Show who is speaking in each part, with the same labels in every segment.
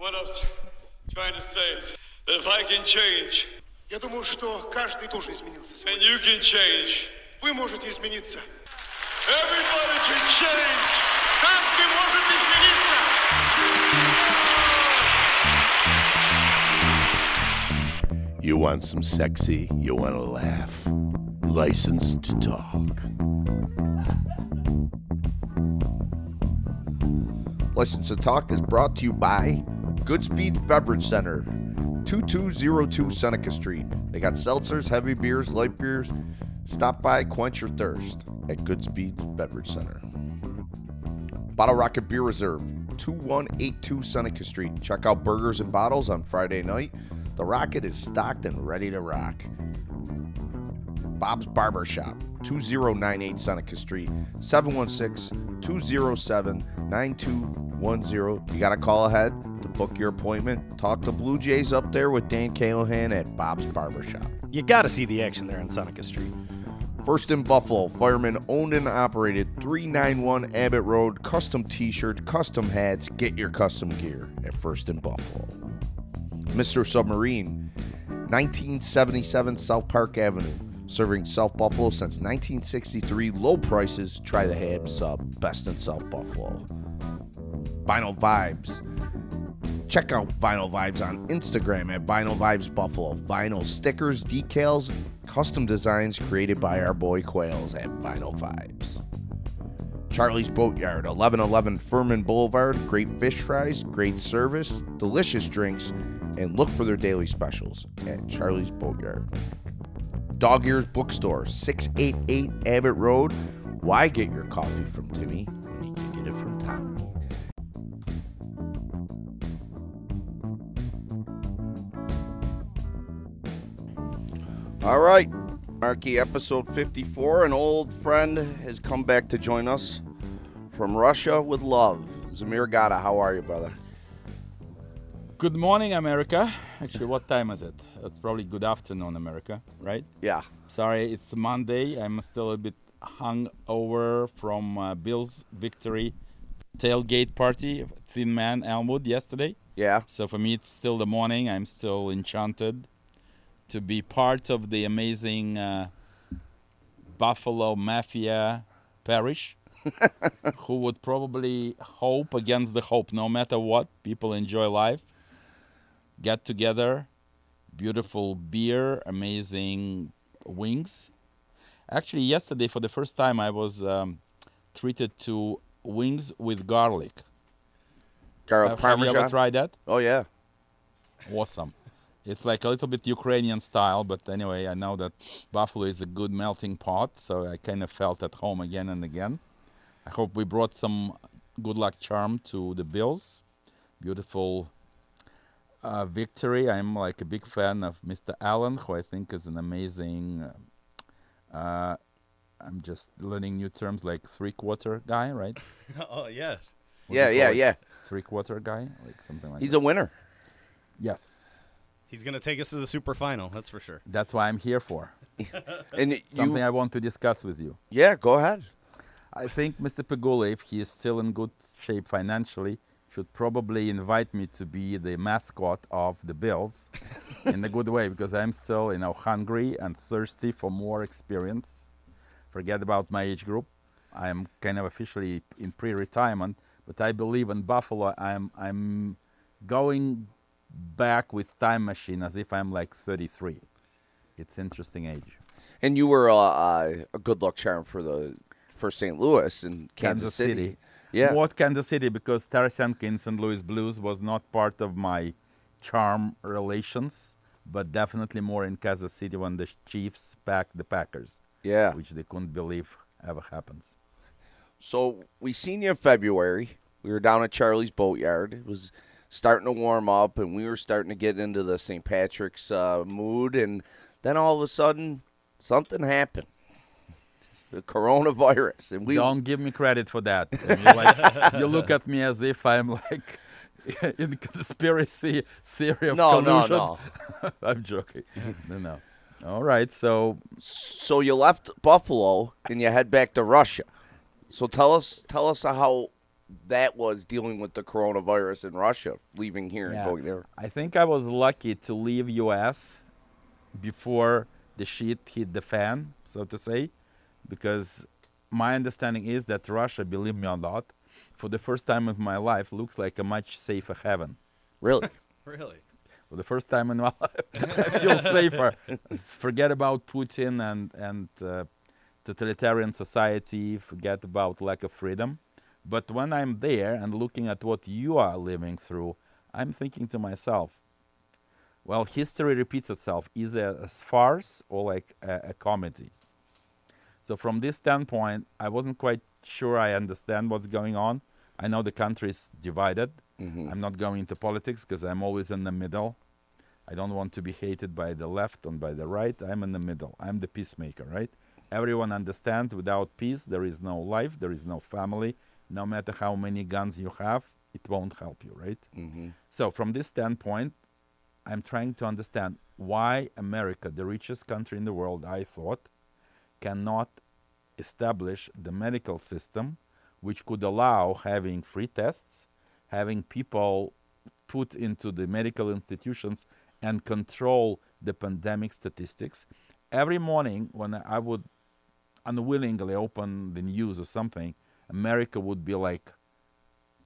Speaker 1: What I was trying to say is that if I can change,
Speaker 2: Я думаю, что каждый тоже изменился
Speaker 1: and
Speaker 2: сегодня.
Speaker 1: you can change,
Speaker 2: Вы можете измениться.
Speaker 1: everybody can change.
Speaker 2: Каждый может измениться.
Speaker 3: You want some sexy? You want to laugh? License to talk.
Speaker 4: License to Talk is brought to you by Goodspeed's Beverage Center, 2202 Seneca Street. They got seltzers, heavy beers, light beers. Stop by, quench your thirst at Goodspeed Beverage Center. Bottle Rocket Beer Reserve, 2182 Seneca Street. Check out Burgers and Bottles on Friday night. The Rocket is stocked and ready to rock. Bob's Barber Shop, 2098 Seneca Street, 716 207 9210. You got to call ahead book your appointment. Talk to Blue Jays up there with Dan Callahan at Bob's Barber Shop.
Speaker 5: You got to see the action there on Seneca Street.
Speaker 4: First in Buffalo, Fireman owned and operated 391 Abbott Road. Custom t shirts, custom hats. Get your custom gear at First in Buffalo. Mr. Submarine, 1977 South Park Avenue. Serving South Buffalo since 1963. Low prices. Try the Hab sub. Best in South Buffalo. Vinyl Vibes. Check out Vinyl Vibes on Instagram at Vinyl Vibes Buffalo. Vinyl stickers, decals, custom designs created by our boy Quails at Vinyl Vibes. Charlie's Boatyard, 1111 Fuhrmann Boulevard. Great fish fries, great service, delicious drinks, and look for their daily specials at Charlie's Boatyard. Dog Ears Bookstore, 688 Abbott Road. Why get your coffee from Timmy All right, Marky, episode 54. An old friend has come back to join us from Russia with love. Zamir Gotta, how are you, brother?
Speaker 6: Good morning, America. Actually, what time is it? It's probably good afternoon, America, right?
Speaker 4: Yeah.
Speaker 6: Sorry, it's Monday. I'm still a bit hung over from uh, Bill's victory tailgate party, Thin Man Elmwood yesterday.
Speaker 4: Yeah.
Speaker 6: So for me, it's still the morning. I'm still enchanted to be part of the amazing uh, Buffalo Mafia parish, who would probably hope against the hope, no matter what. People enjoy life, get together, beautiful beer, amazing wings. Actually, yesterday, for the first time, I was um, treated to wings with garlic.
Speaker 4: Garlic
Speaker 6: Have, have you ever tried that?
Speaker 4: Oh, yeah.
Speaker 6: awesome. It's like a little bit Ukrainian style, but anyway, I know that Buffalo is a good melting pot, so I kind of felt at home again and again. I hope we brought some good luck charm to the Bills. Beautiful uh, victory. I'm like a big fan of Mr. Allen, who I think is an amazing. Uh, I'm just learning new terms like three quarter guy, right?
Speaker 5: oh, yes.
Speaker 6: What
Speaker 4: Yeah, yeah, yeah.
Speaker 6: Three quarter guy, like something like that.
Speaker 4: He's
Speaker 6: that.
Speaker 4: a winner.
Speaker 6: yes.
Speaker 5: He's going to take us to the super final, that's for sure.
Speaker 6: That's why I'm here for.
Speaker 4: And you,
Speaker 6: Something I want to discuss with you.
Speaker 4: yeah, go ahead.
Speaker 6: I think Mr. Pegula, if he is still in good shape financially, should probably invite me to be the mascot of the Bills in a good way because I'm still, you know, hungry and thirsty for more experience. Forget about my age group. I'm kind of officially in pre-retirement, but I believe in Buffalo. I'm I'm going back with time machine as if I'm like 33. It's interesting age.
Speaker 4: And you were uh, uh, a good luck charm for the for St. Louis and Kansas, City. Yeah.
Speaker 6: What Kansas City? Because Tarasenko in St. Louis Blues was not part of my charm relations, but definitely more in Kansas City when the Chiefs packed the Packers,
Speaker 4: Yeah.
Speaker 6: which they couldn't believe ever happens.
Speaker 4: So we seen you in February. We were down at Charlie's Boatyard. It was starting to warm up, and we were starting to get into the St. Patrick's uh, mood. And then all of a sudden, something happened. The coronavirus, and we
Speaker 6: Don't give me credit for that. Like, you look at me as if I'm like in conspiracy theory of
Speaker 4: no, no,
Speaker 6: collusion.
Speaker 4: no.
Speaker 6: I'm joking. no, no. All right, so
Speaker 4: So you left Buffalo and you head back to Russia. So tell us, tell us how that was dealing with the coronavirus in Russia, leaving here and going there.
Speaker 6: I think I was lucky to leave U.S. before the shit hit the fan, so to say, because my understanding is that Russia, believe me or not, for the first time in my life, looks like a much safer heaven.
Speaker 4: Really?
Speaker 5: Really?
Speaker 6: For the first time in my life, I feel safer. Forget about Putin and and uh, totalitarian society. Forget about lack of freedom. But when I'm there and looking at what you are living through, I'm thinking to myself, well, history repeats itself, either as farce or like a, a comedy. So from this standpoint, I wasn't quite sure I understand what's going on. I know the country is divided. Mm-hmm. I'm not going into politics because I'm always in the middle. I don't want to be hated by the left and by the right. I'm in the middle. I'm the peacemaker, right? Everyone understands without peace there is no life, there is no family. No matter how many guns you have, it won't help you, right? Mm-hmm. So from this standpoint, I'm trying to understand why America, the richest country in the world, I thought, cannot establish the medical system which could allow having free tests, having people put into the medical institutions and control the pandemic statistics. Every morning when I would unwillingly open the news or something, America would be like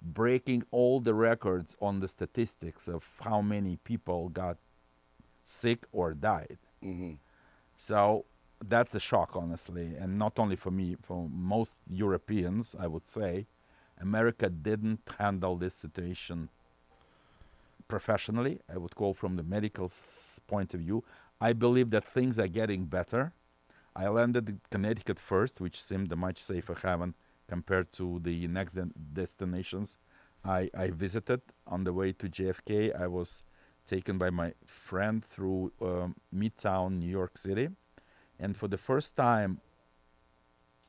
Speaker 6: breaking all the records on the statistics of how many people got sick or died. Mm-hmm. So that's a shock, honestly, and not only for me, for most Europeans, I would say, America didn't handle this situation professionally. I would call from the medical s- point of view. I believe that things are getting better. I landed in Connecticut first, which seemed a much safer haven compared to the next destinations I, I visited. On the way to JFK, I was taken by my friend through um, Midtown, New York City. And for the first time,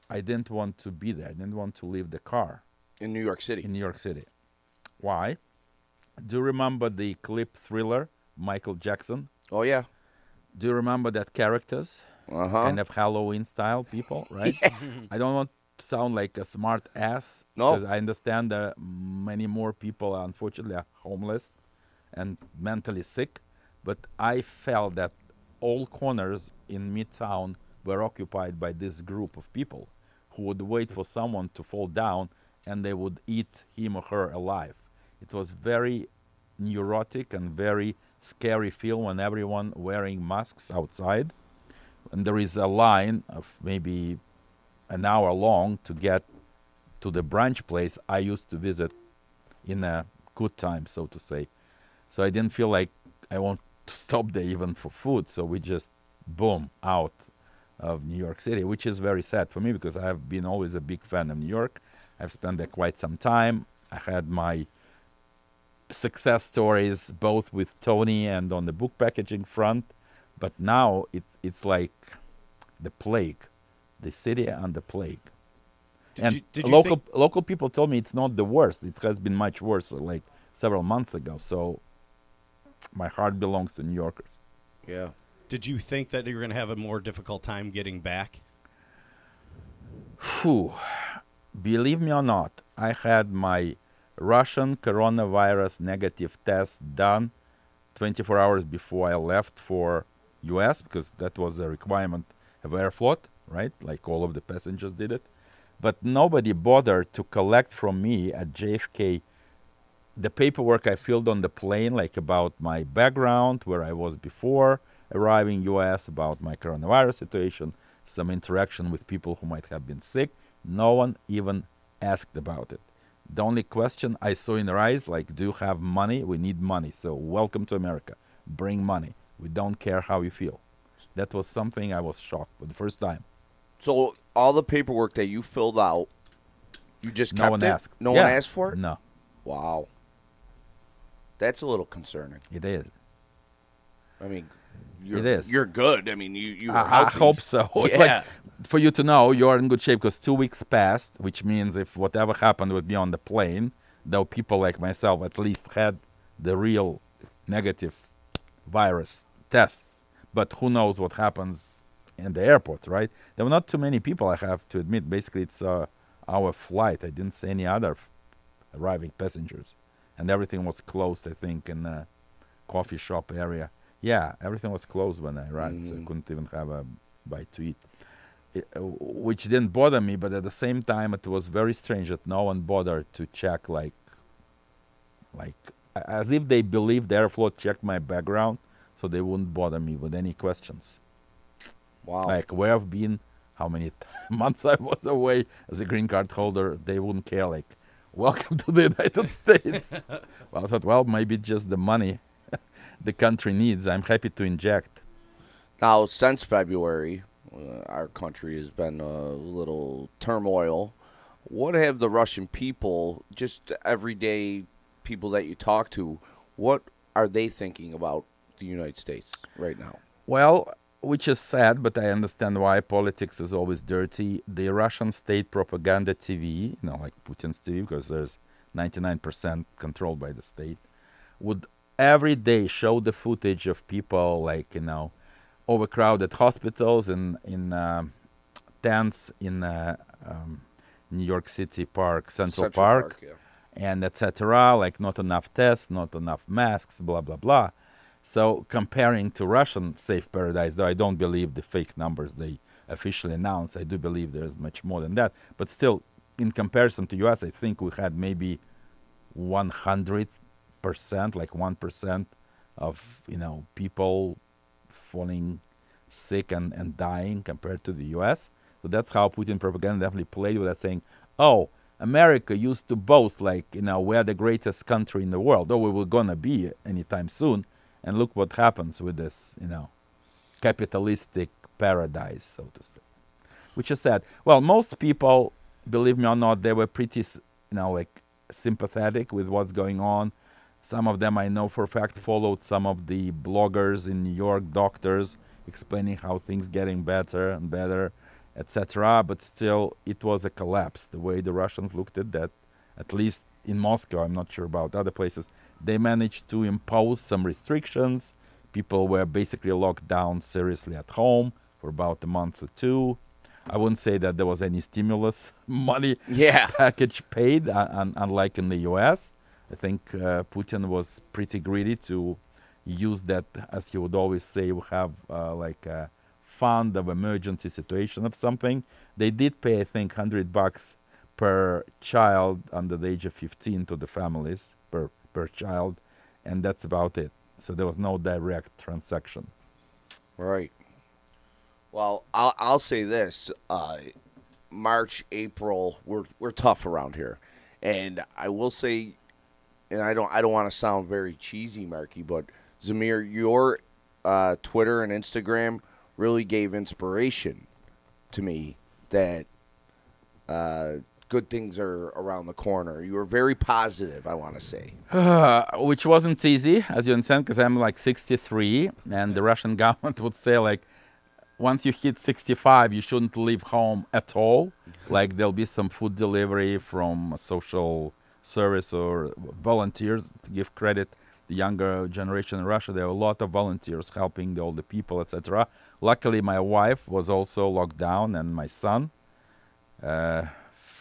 Speaker 6: I didn't want to be there. I didn't want to leave the car
Speaker 4: In New York City.
Speaker 6: in New York City. Why? Do you remember the clip Thriller, Michael Jackson?
Speaker 4: oh yeah.
Speaker 6: Do you remember that characters?
Speaker 4: Uh huh.
Speaker 6: Kind of Halloween style people, right? I don't want sound like a smart ass.
Speaker 4: No.
Speaker 6: Because I understand that many more people, unfortunately, are homeless and mentally sick. But I felt that all corners in Midtown were occupied by this group of people who would wait for someone to fall down and they would eat him or her alive. It was very neurotic and very scary feel when everyone wearing masks outside and there is a line of maybe an hour long to get to the brunch place I used to visit in a good time, so to say. So I didn't feel like I want to stop there even for food. So we just boom out of New York City, which is very sad for me because I have been always a big fan of New York. I've spent there quite some time. I had my success stories both with Tony and on the book packaging front, but now it, it's like the plague, the city and the plague.
Speaker 5: Did
Speaker 6: and
Speaker 5: you- did you
Speaker 6: local local people told me it's not the worst. It has been much worse, uh, like several months ago. So my heart belongs to New Yorkers.
Speaker 4: Yeah.
Speaker 5: Did you think that you were going to have a more difficult time getting back?
Speaker 6: Whew. Believe me or not, I had my Russian coronavirus negative test done 24 hours before I left for US because that was a requirement of Aeroflot, right? Like all of the passengers did it. But nobody bothered to collect from me at JFK the paperwork I filled on the plane, like about my background, where I was before arriving US, about my coronavirus situation, some interaction with people who might have been sick. No one even asked about it. The only question I saw in their eyes, like, do you have money? We need money. So welcome to America. Bring money. We don't care how you feel. That was something I was shocked for the first time.
Speaker 4: So all the paperwork that you filled out, you just
Speaker 6: No
Speaker 4: kept
Speaker 6: one
Speaker 4: it?
Speaker 6: asked.
Speaker 4: No
Speaker 6: Yeah.
Speaker 4: one asked for it.
Speaker 6: No,
Speaker 4: Wow. That's a little concerning.
Speaker 6: it is.
Speaker 4: I mean, you're,
Speaker 6: is.
Speaker 4: You're good. I mean, you you. Were
Speaker 6: I, I
Speaker 4: healthy.
Speaker 6: hope so. Like,
Speaker 4: Yeah.
Speaker 6: for you to know, you're in good shape because two weeks passed, which means if whatever happened would be on the plane, though people like myself at least had the real negative virus tests. But who knows what happens in the airport, right? There were not too many people, I have to admit. Basically, it's uh, our flight. I didn't see any other arriving passengers, and everything was closed. I think in the coffee shop area. Yeah, everything was closed when I arrived, so I couldn't even have a bite to eat. It, uh, which didn't bother me, but at the same time, it was very strange that no one bothered to check, like, like as if they believed Aeroflot checked my background, so they wouldn't bother me with any questions
Speaker 4: Wow.
Speaker 6: like where I've been, how many months I was away as a green card holder, they wouldn't care. Like, welcome to the United States. well, I thought, well, maybe just the money the country needs. I'm happy to inject.
Speaker 4: Now, since February, uh, our country has been a little turmoil. What have the Russian people, just everyday people that you talk to, what are they thinking about the United States right now?
Speaker 6: Well, which is sad, but I understand why politics is always dirty. The Russian state propaganda TV, you know, like Putin's TV, because there's 99% controlled by the state, would every day show the footage of people like, you know, overcrowded hospitals and in um tents in uh, um, New York City Park, Central, Park
Speaker 4: yeah.
Speaker 6: and etc. Like not enough tests, not enough masks, blah blah blah. So comparing to Russian safe paradise, though I don't believe the fake numbers they officially announced, I do believe there's much more than that. But still, in comparison to US, I think we had maybe 100 percent, like one percent of you know people falling sick and, and dying compared to the US. So that's how Putin propaganda definitely played with that saying, oh, America used to boast like, you know, we're the greatest country in the world, or we were gonna be anytime soon. And look what happens with this, you know, capitalistic paradise, so to say. Which is sad. Well, most people, believe me or not, they were pretty, you know, like sympathetic with what's going on. Some of them I know for a fact followed some of the bloggers in New York, doctors, explaining how things getting better and better, etc. But still, it was a collapse. The way the Russians looked at that, at least in Moscow, I'm not sure about other places, they managed to impose some restrictions. People were basically locked down seriously at home for about a month or two. I wouldn't say that there was any stimulus money
Speaker 4: Yeah.
Speaker 6: package paid, uh, un- unlike in the US. I think uh, Putin was pretty greedy to use that, as he would always say, we have uh, like a fund of emergency situation of something. They did pay, I think, 100 bucks per child under the age of 15 to the families per, per child, and that's about it. So there was no direct transaction.
Speaker 4: Right. Well, I'll I'll say this: uh, March, April, we're we're tough around here, and I will say, and I don't I don't want to sound very cheesy, Marky, but Zamir, your uh, Twitter and Instagram really gave inspiration to me that uh, good things are around the corner. You were very positive. I want to say.
Speaker 6: Uh, which wasn't easy, as you understand, because I'm like 63, and the Russian government would say like, once you hit 65, you shouldn't leave home at all. like there'll be some food delivery from a social service or volunteers to give credit. The younger generation in Russia, there are a lot of volunteers helping the older people, etc. Luckily, my wife was also locked down, and my son uh,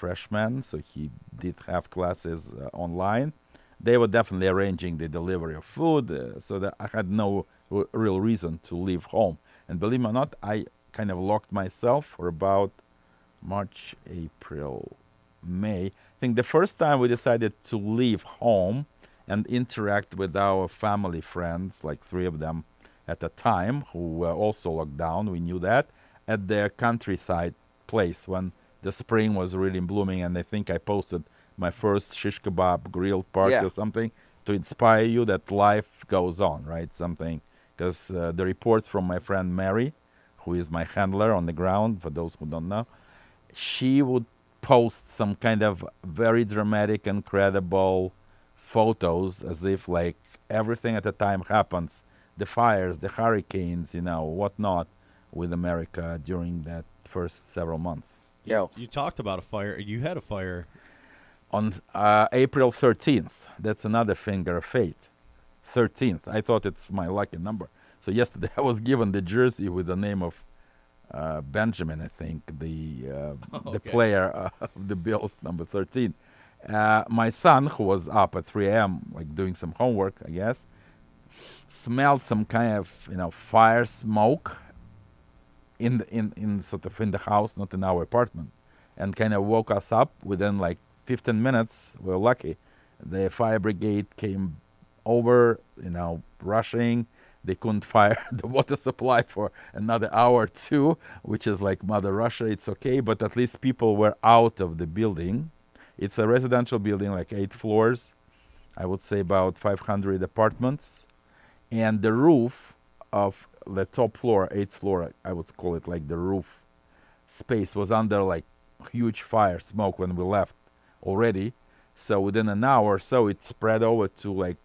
Speaker 6: freshman, so he did have classes uh, online. They were definitely arranging the delivery of food, uh, so that I had no real reason to leave home. And believe me or not, I kind of locked myself for about March, April, May. I think the first time we decided to leave home and interact with our family friends, like three of them at a time, who were also locked down, we knew that, at their countryside place when the spring was really blooming. And I think I posted my first shish kebab grilled party
Speaker 4: Yeah.
Speaker 6: or something to inspire you that life goes on, right? Something because uh, the reports from my friend Mary, who is my handler on the ground, for those who don't know, she would post some kind of very dramatic, incredible photos as if like everything at the time happens the fires, the hurricanes, you know, whatnot with America during that first several months.
Speaker 4: Yeah.
Speaker 5: You talked about a fire. You had a fire.
Speaker 6: On uh, April 13th, that's another finger of fate. 13th. I thought it's my lucky number. So yesterday I was given the jersey with the name of uh, Benjamin, I think, the uh, the player of the Bills, number 13. Uh, my son, who was up at 3 a.m., like doing some homework, I guess, smelled some kind of you know fire smoke in the, in in sort of in the house, not in our apartment, and kind of woke us up. Within like 15 minutes, we were lucky. The fire brigade came over, you know, rushing. They couldn't fire the water supply for another hour or two, which is like Mother Russia. It's okay, but at least people were out of the building. It's a residential building, like eight floors. I would say about 500 apartments, and the roof of the top floor, eighth floor, I would call it like the roof space, was under like huge fire smoke when we left already. So within an hour or so, it spread over to like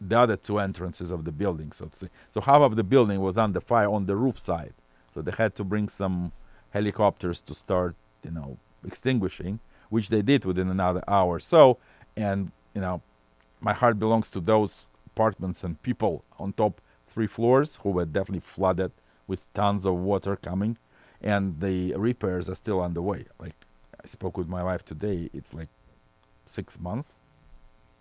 Speaker 6: the other two entrances of the building, so to say. So half of the building was under fire on the roof side. So they had to bring some helicopters to start, you know, extinguishing, which they did within another hour or so. And you know, my heart belongs to those apartments and people on top three floors who were definitely flooded with tons of water coming, and the repairs are still underway. Like I spoke with my wife today, it's like six months,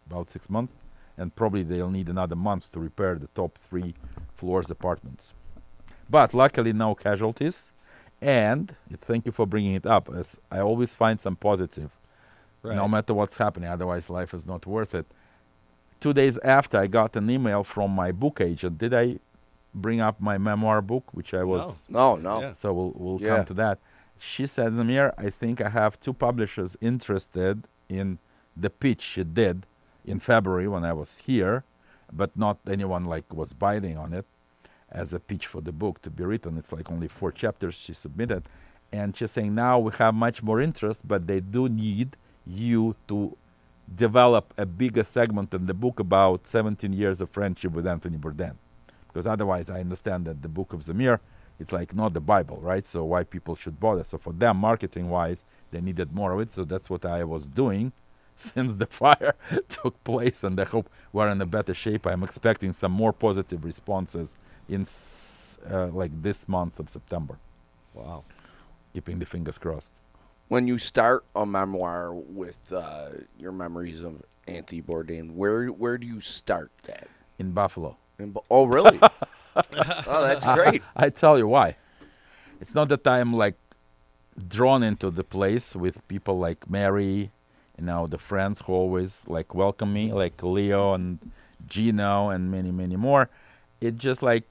Speaker 6: about six months, and probably they'll need another month to repair the top three floors apartments. But luckily, no casualties. And thank you for bringing it up, as I always find some positive, no matter what's happening. Otherwise, life is not worth it. Two days after, I got an email from my book agent. Did I bring up my memoir book, which I was
Speaker 4: No, no.
Speaker 5: Yeah.
Speaker 6: so we'll, we'll
Speaker 4: Yeah.
Speaker 6: come to that. She said, Zamir, I think I have two publishers interested in the pitch she did in February when I was here, but not anyone like was biting on it as a pitch for the book to be written. It's like only four chapters she submitted. And she's saying now we have much more interest, but they do need you to develop a bigger segment in the book about 17 years of friendship with Anthony Bourdain because otherwise I understand that the book of Zamir it's like not the Bible, right? So why people should bother? So for them, marketing wise, they needed more of it. So that's what I was doing since the fire took place, and I hope we're in a better shape. I'm expecting some more positive responses in uh, like this month of September.
Speaker 4: Wow.
Speaker 6: Keeping the fingers crossed.
Speaker 4: When you start a memoir with uh, your memories of Anthony Bourdain, where where do you start that?
Speaker 6: In Buffalo.
Speaker 4: In Bo- oh, really? oh, that's great.
Speaker 6: I tell you why. It's not that I'm like drawn into the place with people like Mary, you know, the friends who always like welcome me, like Leo and Gino and many, many more. It just like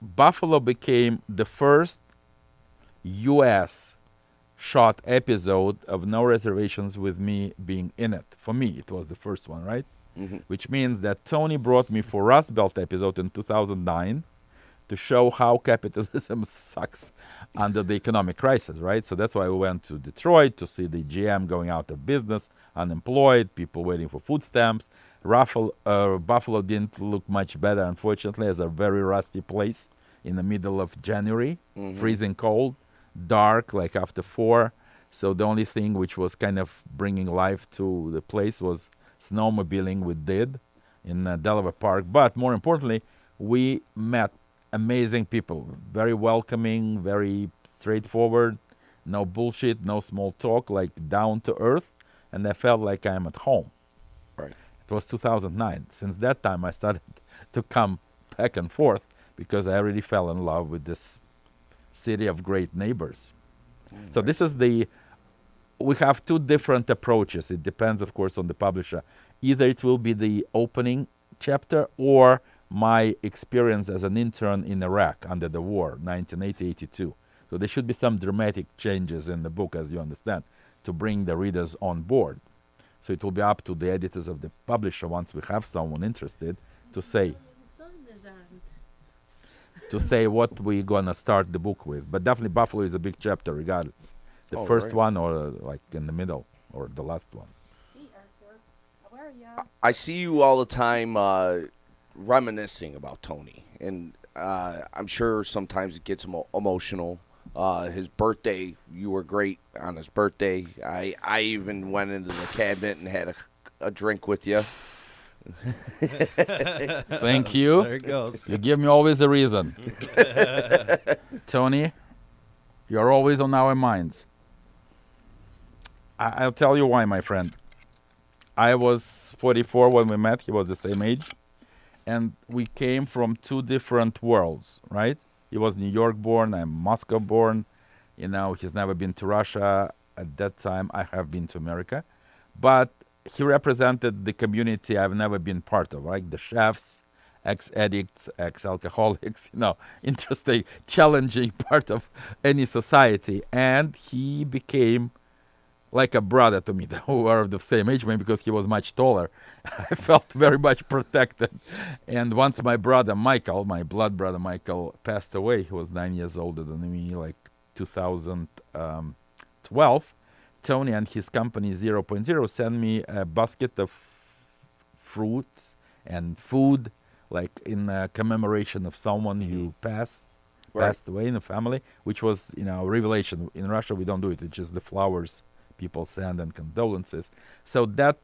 Speaker 6: Buffalo became the first U.S. shot episode of No Reservations with me being in it. For me, it was the first one, right? Which means that Tony brought me for Rust Belt episode in 2009 to show how capitalism sucks under the economic crisis, right? So that's why we went to Detroit to see the GM going out of business, unemployed, people waiting for food stamps. Uh, Buffalo didn't look much better, unfortunately, as a very rusty place in the middle of January, freezing cold, dark, like after four. So the only thing which was kind of bringing life to the place was snowmobiling we did in uh, Delaware Park. But more importantly, we met amazing people, very welcoming, very straightforward, no bullshit, no small talk, like down to earth, and I felt like I'm at home.
Speaker 4: Right.
Speaker 6: It was 2009. Since that time, I started to come back and forth because I really fell in love with this city of great neighbors. Mm, so this is the we have two different approaches. It depends, of course, on the publisher. Either it will be the opening chapter or my experience as an intern in Iraq under the war, 1980-82. So there should be some dramatic changes in the book, as you understand, to bring the readers on board. So it will be up to the editors of the publisher, once we have someone interested, to say to say what we're gonna start the book with. But definitely Buffalo is a big chapter, regardless. The
Speaker 4: Oh,
Speaker 6: first
Speaker 4: right.
Speaker 6: one, or uh, like in the middle, or the last one.
Speaker 7: Hey, Arthur. How are ya?
Speaker 4: I see you all the time uh, reminiscing about Tony, and uh, I'm sure sometimes it gets emo- emotional. Uh, his birthday, you were great on his birthday. I I even went into the cabinet and had a, a drink with you.
Speaker 6: Thank you.
Speaker 5: There it goes.
Speaker 6: You give me always a reason. Tony, you're always on our minds. I- I'll tell you why, my friend. I was 44 when we met. He was the same age, and we came from two different worlds. Right? He was New York born. I'm Moscow born. You know, he's never been to Russia. At that time, I have been to America, but he represented the community I've never been part of, like the chefs, ex addicts, ex alcoholics, you know, interesting, challenging part of any society. And he became like a brother to me, who were of the same age, maybe because he was much taller. I felt very much protected. And once my brother Michael, my blood brother Michael, passed away, he was nine years older than me, like 2012. Um, Tony and his company 0.0 sent me a basket of fruits and food, like in uh, commemoration of someone who passed passed away in the family, which was you know a revelation. In Russia, we don't do it; it's just the flowers people send and condolences. So that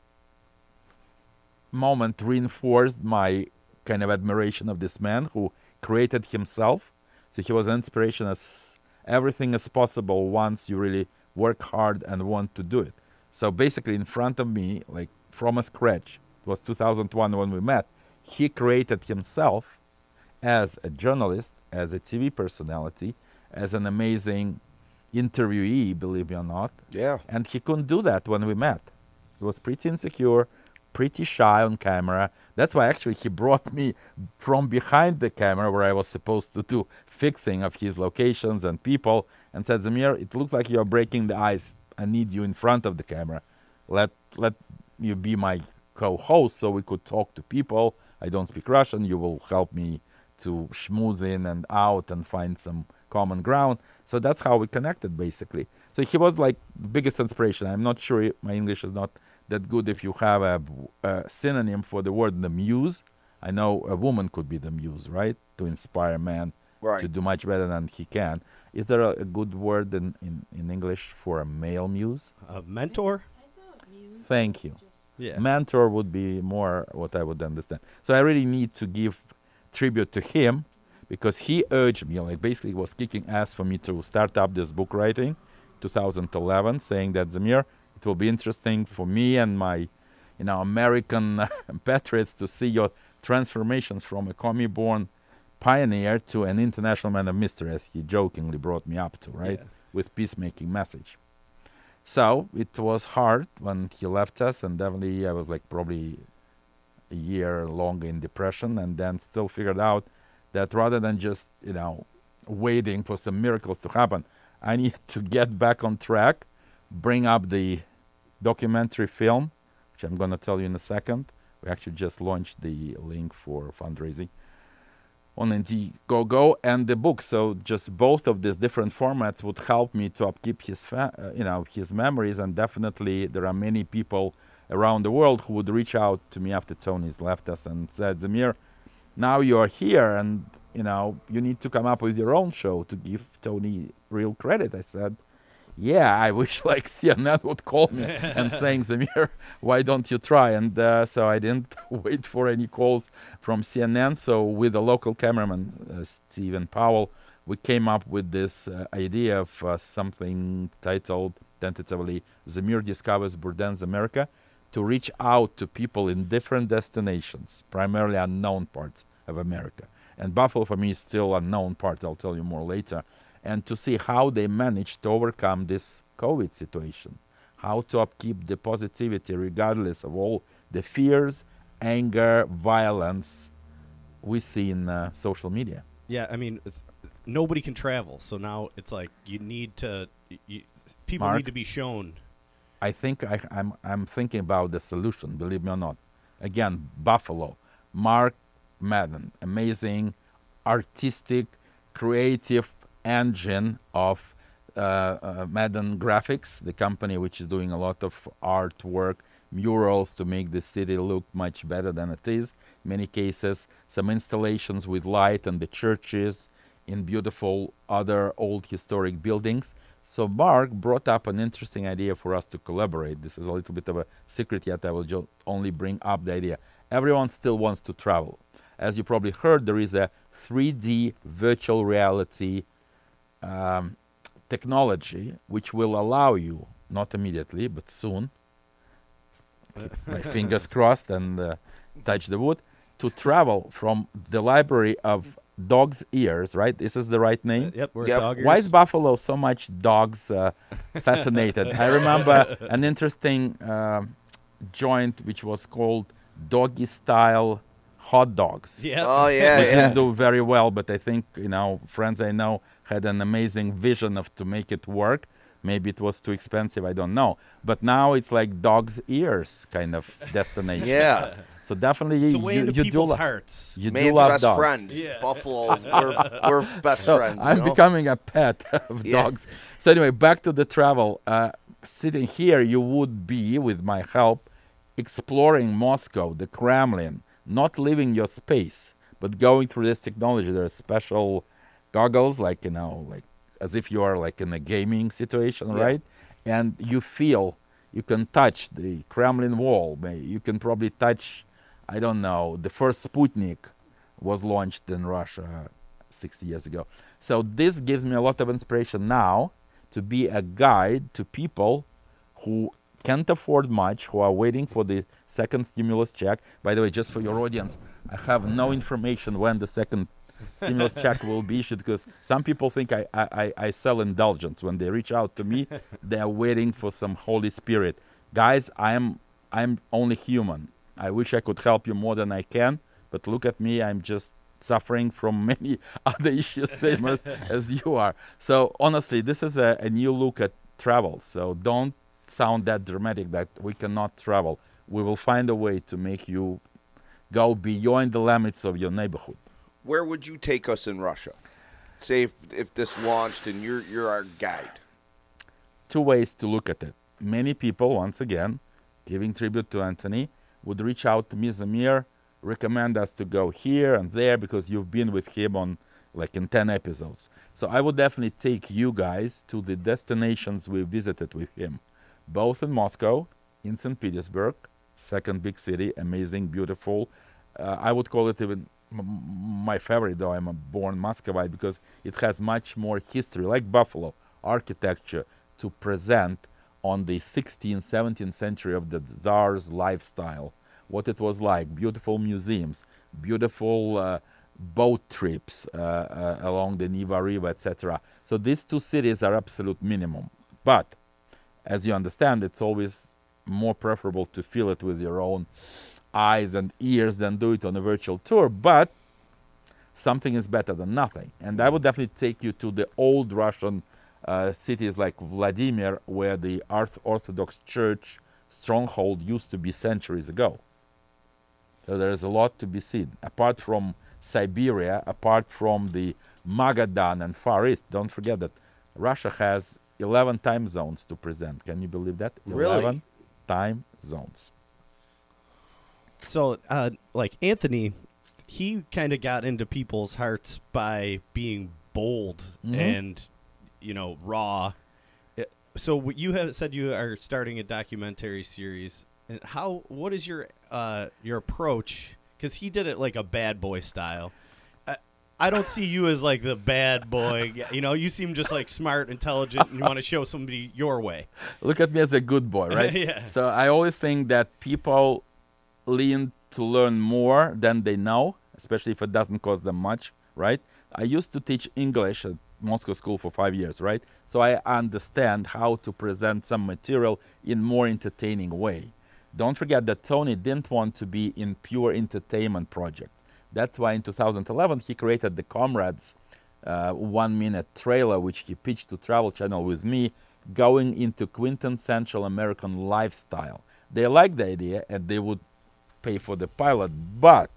Speaker 6: moment reinforced my kind of admiration of this man who created himself. So he was an inspiration as everything is possible once you really work hard and want to do it. So basically, in front of me, like from a scratch, it was 2001 when we met. He created himself as a journalist, as a TV personality, as an amazing interviewee, believe me or not.
Speaker 4: Yeah.
Speaker 6: And he couldn't do that when we met. He was pretty insecure, pretty shy on camera. That's why actually he brought me from behind the camera where I was supposed to do fixing of his locations and people and said, Zamir, it looks like you're breaking the ice. I need you in front of the camera. Let let you be my co-host so we could talk to people. I don't speak Russian. You will help me to schmooze in and out and find some common ground. So that's how we connected basically. So he was like the biggest inspiration. I'm not sure my English is not that good if you have a, a synonym for the word the muse. I know a woman could be the muse, right? To inspire man
Speaker 4: Right.
Speaker 6: to do much better than he can. Is there a, a good word in, in, in English for a male muse?
Speaker 5: A mentor?
Speaker 6: Thank you.
Speaker 5: Yeah.
Speaker 6: Mentor would be more what I would understand. So I really need to give tribute to him because he urged me, like basically was kicking ass for me to start up this book writing, 2011, saying that Zamir, it will be interesting for me and my, you know, American patriots to see your transformations from a commie-born pioneer to an international man of mystery, as he jokingly brought me up to, right,
Speaker 5: Yeah.
Speaker 6: with peacemaking message. So it was hard when he left us, and definitely I was like probably a year long in depression, and then still figured out that rather than just you know waiting for some miracles to happen, I need to get back on track, bring up the documentary film, which I'm gonna tell you in a second. We actually just launched the link for fundraising on Indiegogo and the book. So just both of these different formats would help me to upkeep his, uh, you know, his memories. And definitely, there are many people around the world who would reach out to me after Tony's left us and said, "Zamir, now you are here, and you know you need to come up with your own show to give Tony real credit." I said. Yeah, I wish like CNN would call me and saying, Zamir, why don't you try? And uh, so I didn't wait for any calls from CNN. So with a local cameraman, uh, Stephen Powell, we came up with this uh, idea of uh, something titled tentatively Zamir Discovers Bourdain's America to reach out to people in different destinations, primarily unknown parts of America. And Buffalo for me is still unknown part, I'll tell you more later. And to see how they managed to overcome this COVID situation, how to upkeep the positivity regardless of all the fears, anger, violence we see in uh, social media.
Speaker 5: Yeah, I mean, nobody can travel, so now it's like you need to. You, people
Speaker 6: Mark?
Speaker 5: need to be shown.
Speaker 6: I think I, I'm I'm thinking about the solution. Believe me or not. Again, Buffalo, Mark Madden, amazing, artistic, creative engine of uh, uh, Madden Graphics, the company which is doing a lot of artwork, murals to make the city look much better than it is. Many cases, some installations with light and the churches in beautiful other old historic buildings. So Mark brought up an interesting idea for us to collaborate. This is a little bit of a secret yet I will just only bring up the idea. Everyone still wants to travel. As you probably heard, there is a 3D virtual reality um, technology which will allow you, not immediately, but soon, my fingers crossed and uh, touch the wood, to travel from the library of dog's ears, right? This is the right name?
Speaker 5: Yep, we're
Speaker 4: Yep.
Speaker 5: doggers.
Speaker 6: Why is Buffalo so much dogs uh, fascinated? I remember an interesting um joint which was called Doggy Style Hot Dogs.
Speaker 5: Yeah.
Speaker 4: Oh yeah,
Speaker 6: Which
Speaker 4: yeah.
Speaker 6: didn't do very well, but I think you know friends I know had an amazing vision of to make it work. Maybe it was too expensive, I don't know. But now it's like dog's ears kind of destination.
Speaker 4: Yeah.
Speaker 6: So definitely
Speaker 5: It's a
Speaker 6: you,
Speaker 5: way
Speaker 6: you,
Speaker 5: into
Speaker 6: you do
Speaker 5: people's
Speaker 6: lo-
Speaker 5: hearts.
Speaker 6: you do
Speaker 4: Man's
Speaker 6: love
Speaker 4: best
Speaker 6: dogs.
Speaker 4: friend.
Speaker 5: Yeah.
Speaker 4: Buffalo. We're, we're best
Speaker 6: So
Speaker 4: friends.
Speaker 6: I'm
Speaker 4: know?
Speaker 6: becoming a pet of
Speaker 4: Yeah.
Speaker 6: dogs. So anyway, back to the travel. Uh, sitting here, you would be with my help exploring Moscow, the Kremlin, not leaving your space, but going through this technology. There are special goggles, like you know, like as if you are like in a gaming situation,
Speaker 4: Yeah.
Speaker 6: right? And you feel you can touch the Kremlin wall. You can probably touch, I don't know, the first Sputnik was launched in Russia 60 years ago. So this gives me a lot of inspiration now to be a guide to people who can't afford much, who are waiting for the second stimulus check. By the way, just for your audience, I have no information when the second stimulus check will be issued because some people think I, I, I- I sell indulgence. When they reach out to me, they are waiting for some Holy Spirit. Guys, I'm I'm only human. I wish I could help you more than I can, but look at me, I'm just suffering from many other issues, same as, as you are. So honestly, this is a, a new look at travel. So don't sound that dramatic that we cannot travel. We will find a way to make you go beyond the limits of your neighborhood.
Speaker 4: Where would you take us in Russia? Say if, if this launched and you're you're our guide.
Speaker 6: two ways to look at it. Many people, once again, giving tribute to Anthony, would reach out to me, Zamir, recommend us to go here and there because you've been with him on like in 10 episodes. So I would definitely take you guys to the destinations we visited with him, both in Moscow, in St. Petersburg, second big city, amazing, beautiful. Uh, I would call it even my favorite, though I'm a born Muscovite, because it has much more history, like Buffalo, architecture to present on the 16th, 17th century of the Tsar's lifestyle, what it was like, beautiful museums, beautiful uh, boat trips uh, uh, along the Neva River, etc. So these two cities are absolute minimum. But as you understand, it's always more preferable to feel it with your own eyes and ears than do it on a virtual tour. But something is better than nothing. And I would definitely take you to the old Russian uh, cities like Vladimir, where the Orth- Orthodox Church stronghold used to be centuries ago. So there is a lot to be seen. Apart from Siberia, apart from the Magadan and Far East, don't forget that Russia has 11 time zones to present. Can you believe that?
Speaker 4: Really?
Speaker 6: 11 time zones.
Speaker 5: So, uh, like Anthony, he kind of got into people's hearts by being bold
Speaker 6: Mhm.
Speaker 5: and, you know, raw. Uh, So you have said you are starting a documentary series. And how? What is your uh, your approach? Because he did it like a bad boy style. I, I don't see you as like the bad boy. You know, you seem just like smart, intelligent, and you want to show somebody your way.
Speaker 6: Look at me as a good boy, right?
Speaker 5: Yeah.
Speaker 6: So I always think that people lean to learn more than they know, especially if it doesn't cost them much, right? I used to teach English at Moscow School for five years, right? So I understand how to present some material in more entertaining way. Don't forget that Tony didn't want to be in pure entertainment projects. That's why in 2011 he created the Comrades uh, one minute trailer, which he pitched to Travel Channel with me, going into quintessential American lifestyle. They liked the idea and they would pay for the pilot, but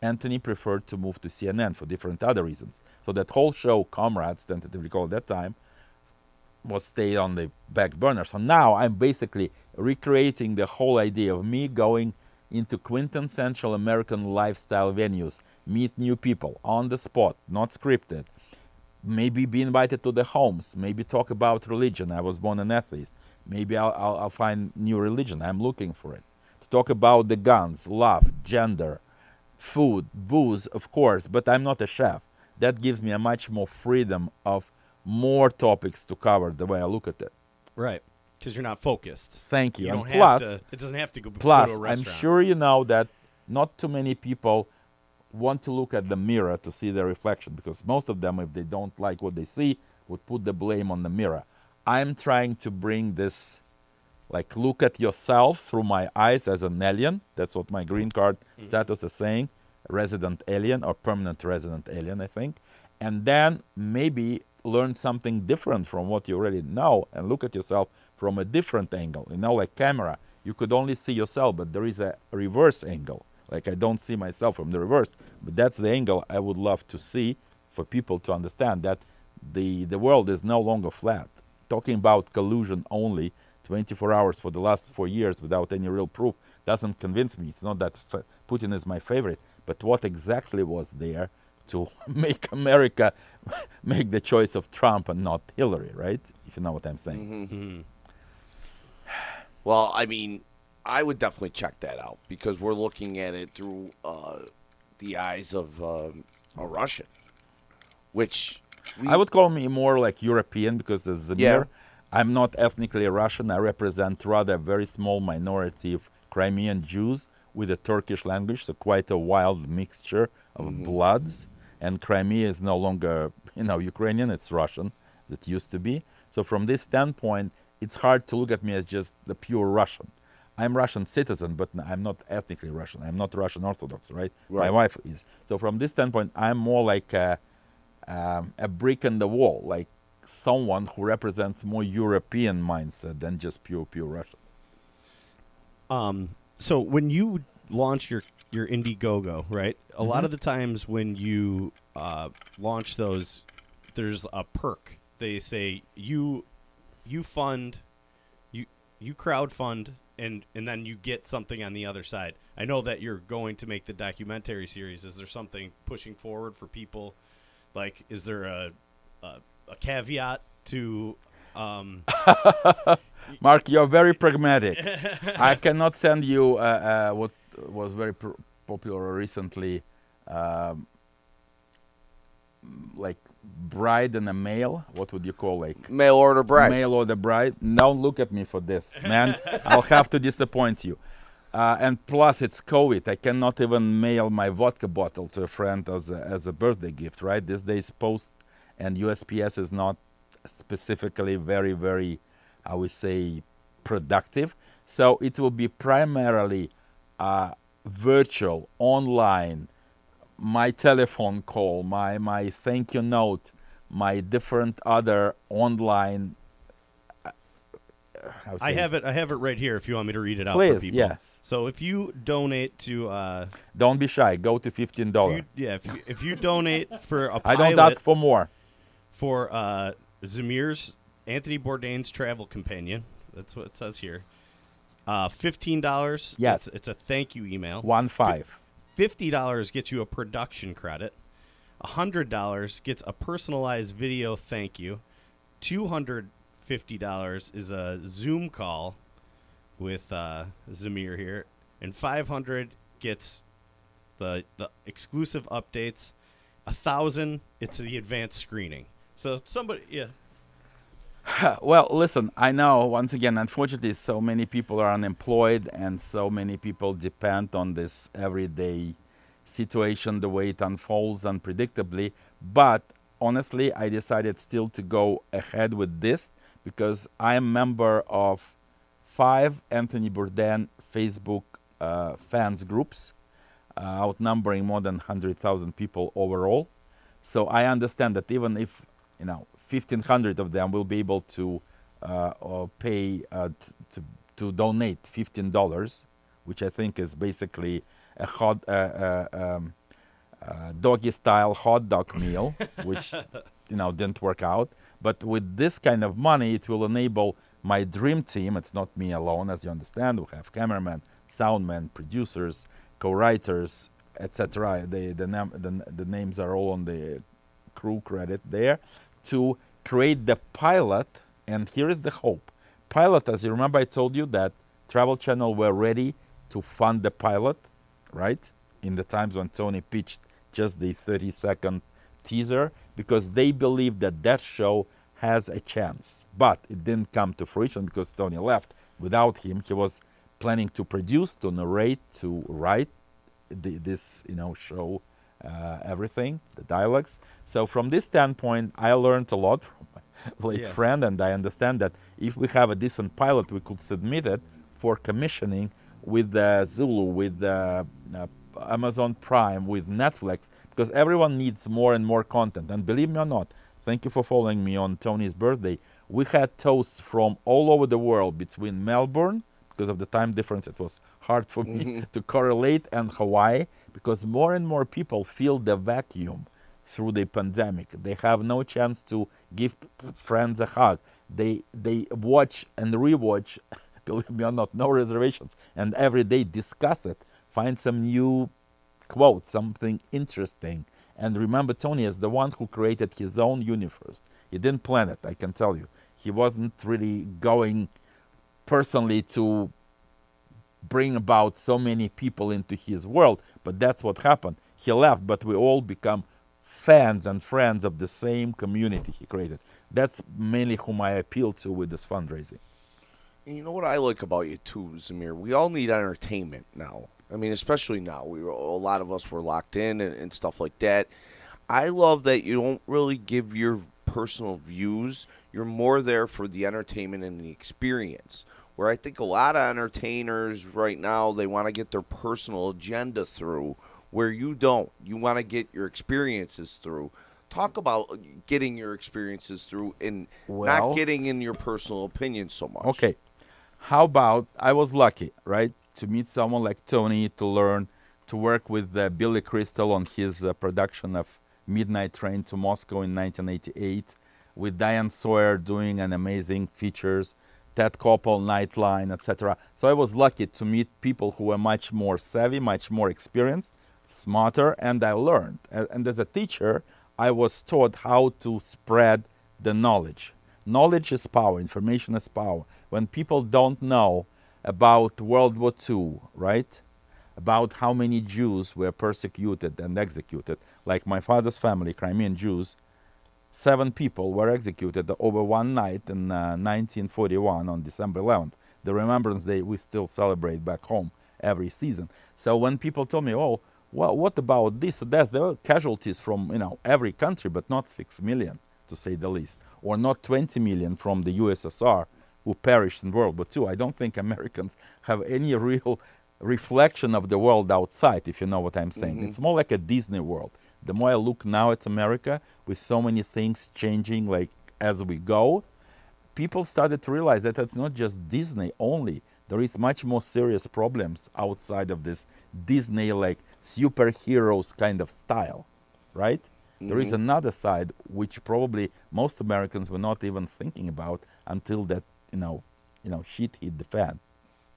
Speaker 6: Anthony preferred to move to CNN for different other reasons. So that whole show, Comrades, tentatively called at that time, was stayed on the back burner. So now I'm basically recreating the whole idea of me going into quintessential American lifestyle venues, meet new people on the spot, not scripted. Maybe be invited to the homes, maybe talk about religion. I was born an atheist. Maybe I'll, I'll, I'll find new religion. I'm looking for it. Talk about the guns, love, gender, food, booze, of course, but I'm not a chef. That gives me a much more freedom of more topics to cover the way I look at it.
Speaker 5: Right. because you're not focused.
Speaker 6: Thank you.
Speaker 5: You
Speaker 6: and plus,
Speaker 5: to. It doesn't have to go, go
Speaker 6: plus,
Speaker 5: to
Speaker 6: I'm sure you know that not too many people want to look at the mirror to see their reflection because most of them, if they don't like what they see, would put the blame on the mirror. I'm trying to bring this, like, look at yourself through my eyes as an alien. That's what my green card mm-hmm. status is saying resident alien or permanent resident alien, I think. And then maybe learn something different from what you already know and look at yourself from a different angle. You know, like camera, you could only see yourself, but there is a reverse angle. Like I don't see myself from the reverse, but that's the angle I would love to see for people to understand that the the world is no longer flat. Talking about collusion only 24 hours for the last four years without any real proof doesn't convince me. It's not that f- Putin is my favorite, but what exactly was there to make America make the choice of Trump and not Hillary, right? If you know what I'm saying.
Speaker 4: Well, I mean, I would definitely check that out because we're looking at it through uh, the eyes of um, a Russian, which we,
Speaker 6: I would call me more like European because as Zamir,
Speaker 4: Yeah.
Speaker 6: I'm not ethnically Russian. I represent rather a very small minority of Crimean Jews with a Turkish language, so quite a wild mixture of bloods. And Crimea is no longer, you know, Ukrainian; it's Russian, as it used to be. So from this standpoint, it's hard to look at me as just the pure Russian. I'm Russian citizen, but I'm not ethnically Russian. I'm not Russian Orthodox, right? My wife is. So from this standpoint, I'm more like a, um, a brick in the wall, like someone who represents more European mindset than just pure pure Russian.
Speaker 5: Um, so when you launch your your Indiegogo, right? A
Speaker 6: Mm-hmm.
Speaker 5: lot of the times when you uh, launch those, there's a perk. They say you you fund you you crowdfund and and then you get something on the other side. I know that you're going to make the documentary series. Is there something pushing forward for people? Like, is there a a, a caveat to um,
Speaker 6: Mark, you're very pragmatic. I cannot send you uh, uh, what was very pr- popular recently, um, like bride and a mail. What would you call like
Speaker 4: mail order bride.
Speaker 6: mail order bride? Don't look at me for this, man. I'll have to disappoint you. Uh, and plus, it's COVID. I cannot even mail my vodka bottle to a friend as a, as a birthday gift, right? These days, post and USPS is not specifically very, very, I would say, productive. So it will be primarily uh, virtual, online, my telephone call, my, my thank you note, my different other online. uh, how
Speaker 5: I have it. I have it right here. If you want me to read it out for
Speaker 6: Please,
Speaker 5: people.
Speaker 6: yes.
Speaker 5: So if you donate to, uh,
Speaker 6: Don't be shy. Go to fifteen dollars.
Speaker 5: yeah, if you, if you donate for a
Speaker 6: I
Speaker 5: pilot
Speaker 6: don't ask for more.
Speaker 5: For uh, Zamir's Anthony Bourdain's travel companion, that's what it says here. Uh, fifteen dollars.
Speaker 6: Yes.
Speaker 5: it's, it's a thank you email.
Speaker 6: One five.
Speaker 5: Fifty dollars gets you a production credit. hundred dollars gets a personalized video thank you. Two hundred fifty dollars is a Zoom call with uh, Zamir here, and five hundred gets the the exclusive updates. A thousand, it's the advanced screening. So somebody, yeah,
Speaker 6: Well, listen, I know once again, unfortunately, so many people are unemployed and so many people depend on this everyday situation, the way it unfolds unpredictably. But honestly, I decided still to go ahead with this because I am member of five Anthony Bourdain Facebook uh, fans groups, uh, outnumbering more than 100,000 people overall. So I understand that even if you know 1,500 of them will be able to uh, or pay uh, t- to to donate fifteen dollars, which I think is basically a hot uh, uh, um, uh, doggy style hot dog meal, which you know didn't work out. But with this kind of money, it will enable my dream team. It's not me alone, as you understand. We have cameramen, soundmen, producers, co-writers, etc. The the, nam- the the names are all on the crew credit there to create the pilot. And here is the hope. Pilot, as you remember, I told you that Travel Channel were ready to fund the pilot, right? In the times when Tony pitched just the 30 second teaser, because they believed that that show has a chance. But it didn't come to fruition because Tony left. Without him, he was planning to produce, to narrate, to write the, this, you know, show, uh, everything, the dialogues. So from this standpoint, I learned a lot from my late
Speaker 5: Yeah.
Speaker 6: friend, and I understand that if we have a decent pilot, we could submit it for commissioning with uh, Hulu, with uh, uh, Amazon Prime, with Netflix, because everyone needs more and more content. And believe me or not, thank you for following me on Tony's birthday. We had toasts from all over the world between Melbourne, because of the time difference, it was hard for me mm-hmm. to correlate, and Hawaii, because more and more people feel the vacuum through the pandemic. They have no chance to give friends a hug. They they watch and rewatch, believe me or not, no reservations, and every day discuss it. Find some new quote, something interesting. And remember, Tony is the one who created his own universe. He didn't plan it, I can tell you. He wasn't really going personally to bring about so many people into his world, but that's what happened. He left, but we all become fans and friends of the same community he created. That's mainly whom I appeal to with this fundraising.
Speaker 4: And you know what I like about you too, Zamir? We all need entertainment now. I mean, especially now. We were, a lot of us were locked in and, and stuff like that. I love that you don't really give your personal views. You're more there for the entertainment and the experience. Where I think a lot of entertainers right now they want to get their personal agenda through, where you don't. You want to get your experiences through. Talk about getting your experiences through and
Speaker 6: Well-
Speaker 4: not getting in your personal opinion so much.
Speaker 6: Okay. How about I was lucky, right, to meet someone like Tony, to learn, to work with uh, Billy Crystal on his uh, production of Midnight Train to Moscow in 1988, with Diane Sawyer doing an amazing features, Ted Koppel, Nightline, etc. So I was lucky to meet people who were much more savvy, much more experienced, smarter, and I learned. A- And as a teacher, I was taught how to spread the knowledge. Knowledge is power, information is power. When people don't know about World War II, right? About how many Jews were persecuted and executed, like my father's family, Crimean Jews, seven people were executed over one night in uh, 1941 on December 11th. The Remembrance Day we still celebrate back home every season. So when people tell me, "Oh, well, what about this or that?" There were casualties from you know every country, but not six million, to say the least, or not 20 million from the USSR who perished in World War II. I don't think Americans have any real reflection of the world outside, if you know what I'm saying. It's more like a Disney world. The more I look now at America, with so many things changing, like as we go, people started to realize that it's not just Disney only. There is much more serious problems outside of this Disney like superheroes kind of style, right? There is mm-hmm. another side which probably most Americans were not even thinking about until that you know, you know, shit hit the fan.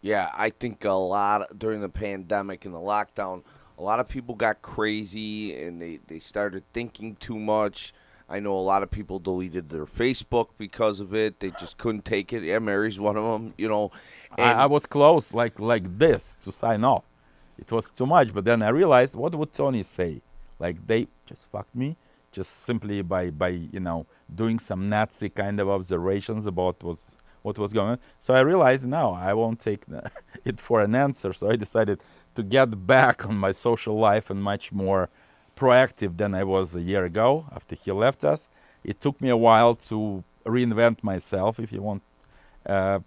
Speaker 4: Yeah, I think a lot during the pandemic and the lockdown, a lot of people got crazy and they, they started thinking too much. I know a lot of people deleted their Facebook because of it. They just couldn't take it. Yeah, Mary's one of them, you know.
Speaker 6: I, I was close like like this to sign off. It was too much, but then I realized what would Tony say? Like they just fucked me, just simply by by you know doing some Nazi kind of observations about was what was going on. So I realized now I won't take it for an answer. So I decided to get back on my social life and much more proactive than I was a year ago after he left us. It took me a while to reinvent myself, if you want uh,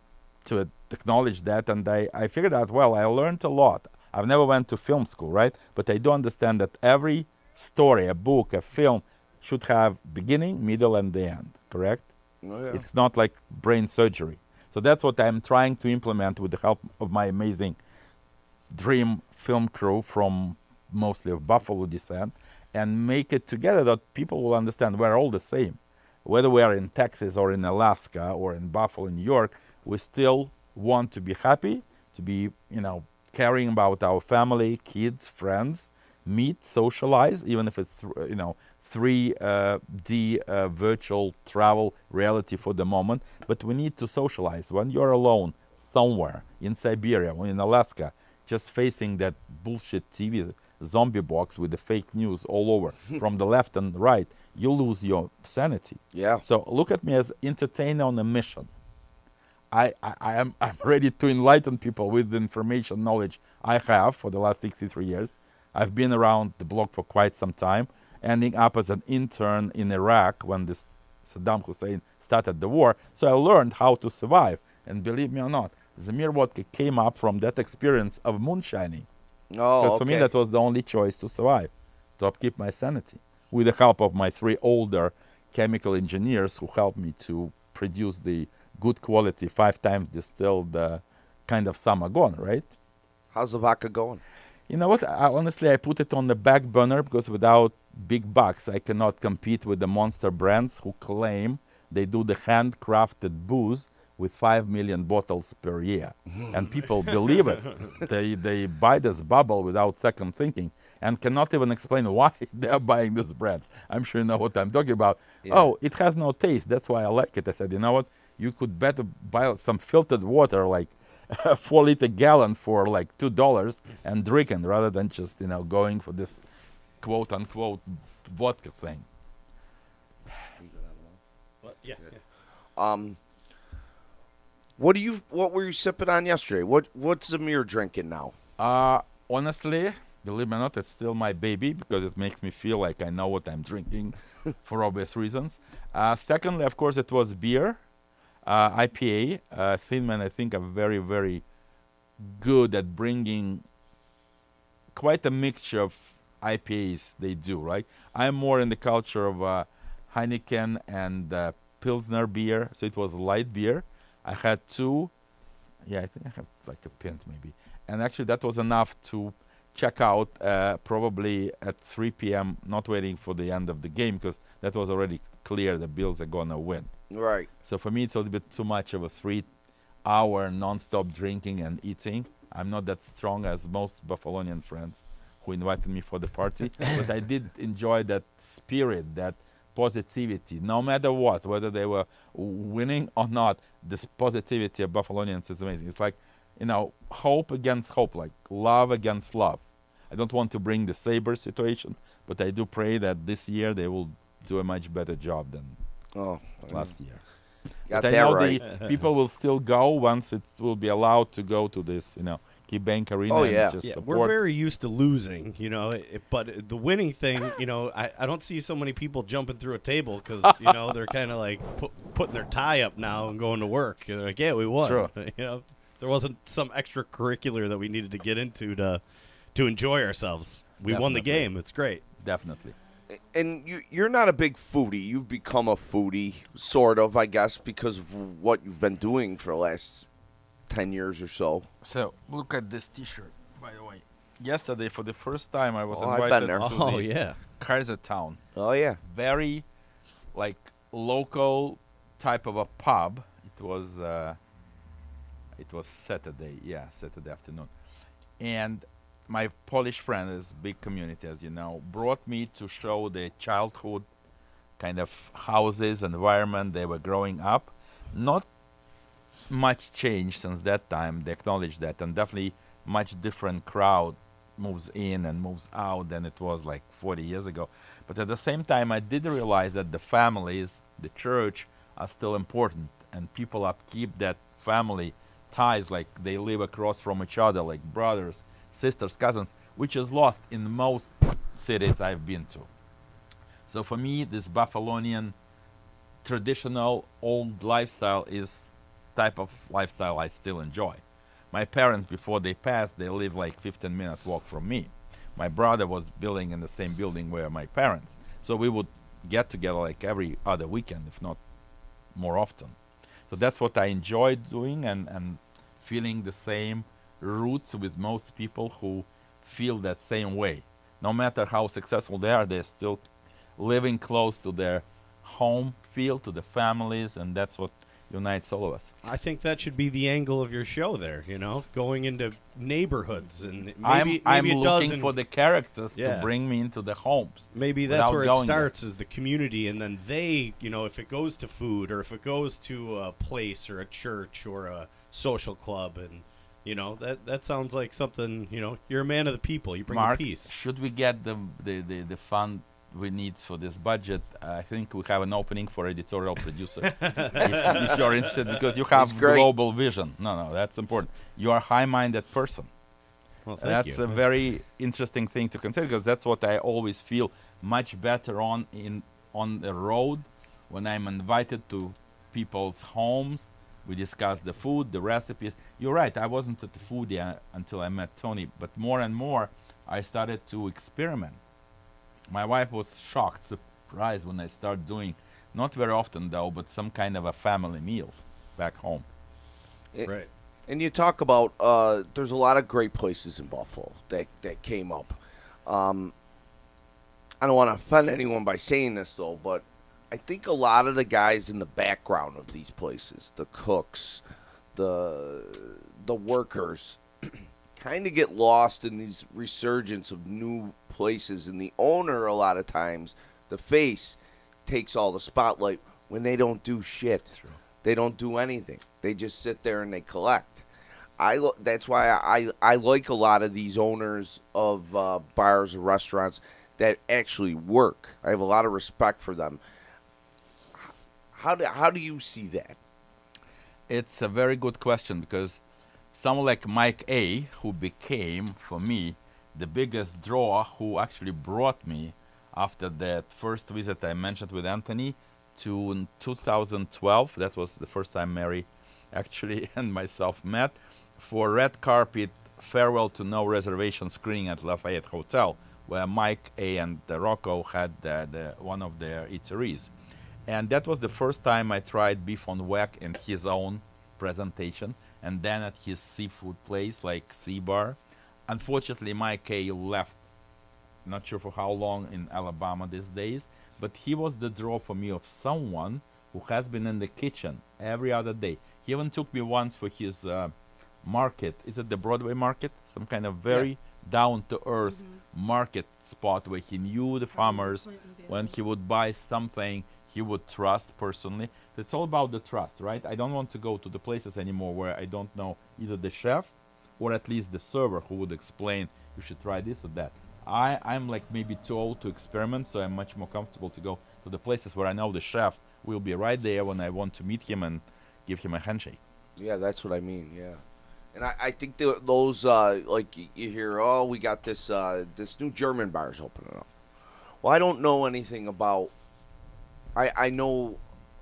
Speaker 6: to acknowledge that and I, I figured out well i learned a lot i've never went to film school right but i do understand that every story a book a film should have beginning middle and the end correct
Speaker 4: Oh, yeah.
Speaker 6: it's not like brain surgery so that's what i'm trying to implement with the help of my amazing dream film crew from mostly of buffalo descent and make it together that people will understand we're all the same. Whether we are in texas or in alaska or in buffalo new york we still want to be happy to be you know caring about our family kids friends meet socialize even if it's you know 3d uh, virtual travel reality for the moment. But we need to socialize. When you're alone somewhere in siberia or in alaska just facing that bullshit tv zombie box with the fake news all over from the left and right, you lose your sanity.
Speaker 4: Yeah.
Speaker 6: So look at me as entertainer on a mission. I, I, I am I'm ready to enlighten people with the information knowledge I have for the last 63 years. I've been around the block for quite some time, ending up as an intern in Iraq when this Saddam Hussein started the war. So I learned how to survive. And believe me or not, Zamir Vodka came up from that experience of moonshining.
Speaker 4: Oh,
Speaker 6: Because for me, that was the only choice to survive, to upkeep my sanity, with the help of my three older chemical engineers who helped me to produce the good quality, five times distilled uh, kind of samagon, right?
Speaker 4: How's the vodka going?
Speaker 6: You know what? I, honestly, I put it on the back burner because without big bucks, I cannot compete with the monster brands who claim they do the handcrafted booze with 5 million bottles per year. and people believe it. They, they buy this bubble without second thinking and cannot even explain why they are buying these brands. I'm sure you know what I'm talking about. Oh, it has no taste. That's why I like it. I said, you know what? You could better buy some filtered water like a four liter gallon for like two dollars and drinking rather than just you know going for this quote unquote vodka thing.
Speaker 5: But yeah, yeah.
Speaker 4: Um, what do you? What were you sipping on yesterday? What What's Zamir drinking now?
Speaker 6: Uh honestly, believe me or not, it's still my baby because it makes me feel like I know what I'm drinking for obvious reasons. Uh, secondly, of course, it was beer, uh, IPA. Uh, Thin Man, I think, are very, very good at bringing quite a mixture of IPAs they do, right? I'm more in the culture of uh, Heineken and uh, Pilsner beer, so it was light beer. I had two, yeah, I think I have like a pint maybe, and actually that was enough to check out uh, probably at 3 p.m. Not waiting for the end of the game because that was already clear the Bills are gonna win.
Speaker 4: Right.
Speaker 6: So for me, it's a little bit too much of a three-hour non-stop drinking and eating. I'm not that strong as most Buffalonian friends who invited me for the party, but I did enjoy that spirit, that positivity, no matter what, whether they were winning or not. This positivity of Buffalonians is amazing. It's like, you know, hope against hope, like love against love. I don't want to bring the saber situation, but I do pray that this year they will do a much better job than
Speaker 4: Oh,
Speaker 6: last year.
Speaker 4: got
Speaker 6: but I know
Speaker 4: right.
Speaker 6: the people will still go once it will be allowed to go to this, you know, KeyBank Arena.
Speaker 4: Oh, yeah.
Speaker 6: just
Speaker 5: Yeah, we're very used to losing, you know. It, but the winning thing, you know, I, I don't see so many people jumping through a table because you know they're kind of like pu- putting their tie up now and going to work. They're like, yeah, we won.
Speaker 6: True.
Speaker 5: You know, there wasn't some extracurricular that we needed to get into to to enjoy ourselves. We won the game. It's great.
Speaker 6: Definitely.
Speaker 4: And you, you're not a big foodie. You've become a foodie, sort of, I guess, because of what you've been doing for the last ten years or so.
Speaker 6: So look at this T-shirt, by the way. Yesterday, for the first time, I was
Speaker 4: Oh, I've
Speaker 6: invited
Speaker 4: been there.
Speaker 6: to
Speaker 5: Oh
Speaker 6: the
Speaker 5: yeah.
Speaker 6: Kaisertown.
Speaker 4: Oh yeah.
Speaker 6: Very, like local type of a pub. It was. Uh, it was Saturday, yeah, Saturday afternoon, and my Polish friend is big community, as you know, brought me to show the childhood kind of houses, environment they were growing up. Not much change since that time. They acknowledge that, and definitely much different crowd moves in and moves out than it was like 40 years ago. But at the same time, I did realize that the families, the church, are still important, and people upkeep that family ties like they live across from each other, like brothers, sisters, cousins, which is lost in most cities I've been to. So for me, this Buffalonian traditional old lifestyle is type of lifestyle I still enjoy. My parents, before they passed, they lived like 15 minute walk from me. My brother was building in the same building where my parents, so we would get together like every other weekend, if not more often. So that's what I enjoyed doing and, and feeling the same roots with most people who feel that same way. No matter how successful they are, they're still living close to their home feel, to the families, and that's what unites all of us.
Speaker 5: I think that should be the angle of your show there, you know, going into neighborhoods and maybe,
Speaker 6: I'm,
Speaker 5: maybe
Speaker 6: I'm
Speaker 5: it
Speaker 6: looking
Speaker 5: does
Speaker 6: for the characters
Speaker 5: Yeah.
Speaker 6: to bring me into the homes.
Speaker 5: Maybe that's where it starts is the community, and then they, you know, if it goes to food or if it goes to a place or a church or a social club, and You know that that sounds like something. You know, you're a man of the people. You bring
Speaker 6: Mark,
Speaker 5: the peace.
Speaker 6: should we get the, the, the, the fund we need for this budget? I think we have an opening for editorial producer. if, if you're interested, because you have global vision. No, no, that's important. You are a high-minded person.
Speaker 5: Well, thank
Speaker 6: that's
Speaker 5: you.
Speaker 6: a very interesting thing to consider because that's what I always feel much better on in on the road when I'm invited to people's homes. We discuss the food, the recipes. You're right. I wasn't a foodie uh, until I met Tony, but more and more I started to experiment. My wife was shocked, surprised when I started doing, not very often though, but some kind of a family meal back home.
Speaker 5: right.
Speaker 4: And you talk about uh, there's a lot of great places in Buffalo that that came up. Um, I don't want to offend anyone by saying this though, but I think a lot of the guys in the background of these places, the cooks, the the workers, kind of get lost in these resurgence of new places, and the owner a lot of times, the face, takes all the spotlight when they don't do shit. They don't do anything. They just sit there and they collect. I lo- that's why I I like a lot of these owners of uh, bars or restaurants that actually work. I have a lot of respect for them. How do how do you see that?
Speaker 6: It's a very good question because someone like Mike A, who became for me the biggest draw, who actually brought me after that first visit I mentioned with Anthony to 2012. That was the first time Mary actually and myself met for red carpet farewell to no reservation screening at Lafayette Hotel, where Mike A and Rocco had the, one of their eateries. And that was the first time I tried beef on weck in his own presentation, and then at his seafood place like Seabar. Unfortunately, Mike A left. Not sure for how long in Alabama these days, but he was the draw for me of someone who has been in the kitchen every other day. He even took me once for his uh, market. Is it the Broadway market? Some kind of very down to earth market spot where he knew the farmers. When he would buy something, he would trust personally. It's all about the trust, right? I don't want to go to the places anymore where I don't know either the chef or at least the server who would explain you should try this or that. I, I'm like maybe too old to experiment, so I'm much more comfortable to go to the places where I know the chef will be right there when I want to meet him and give him a handshake.
Speaker 4: Yeah, that's what I mean. Yeah, and I, I think th- those uh, like you hear, oh, we got this uh, this new German bars opening up. Well, I don't know anything about. I I know,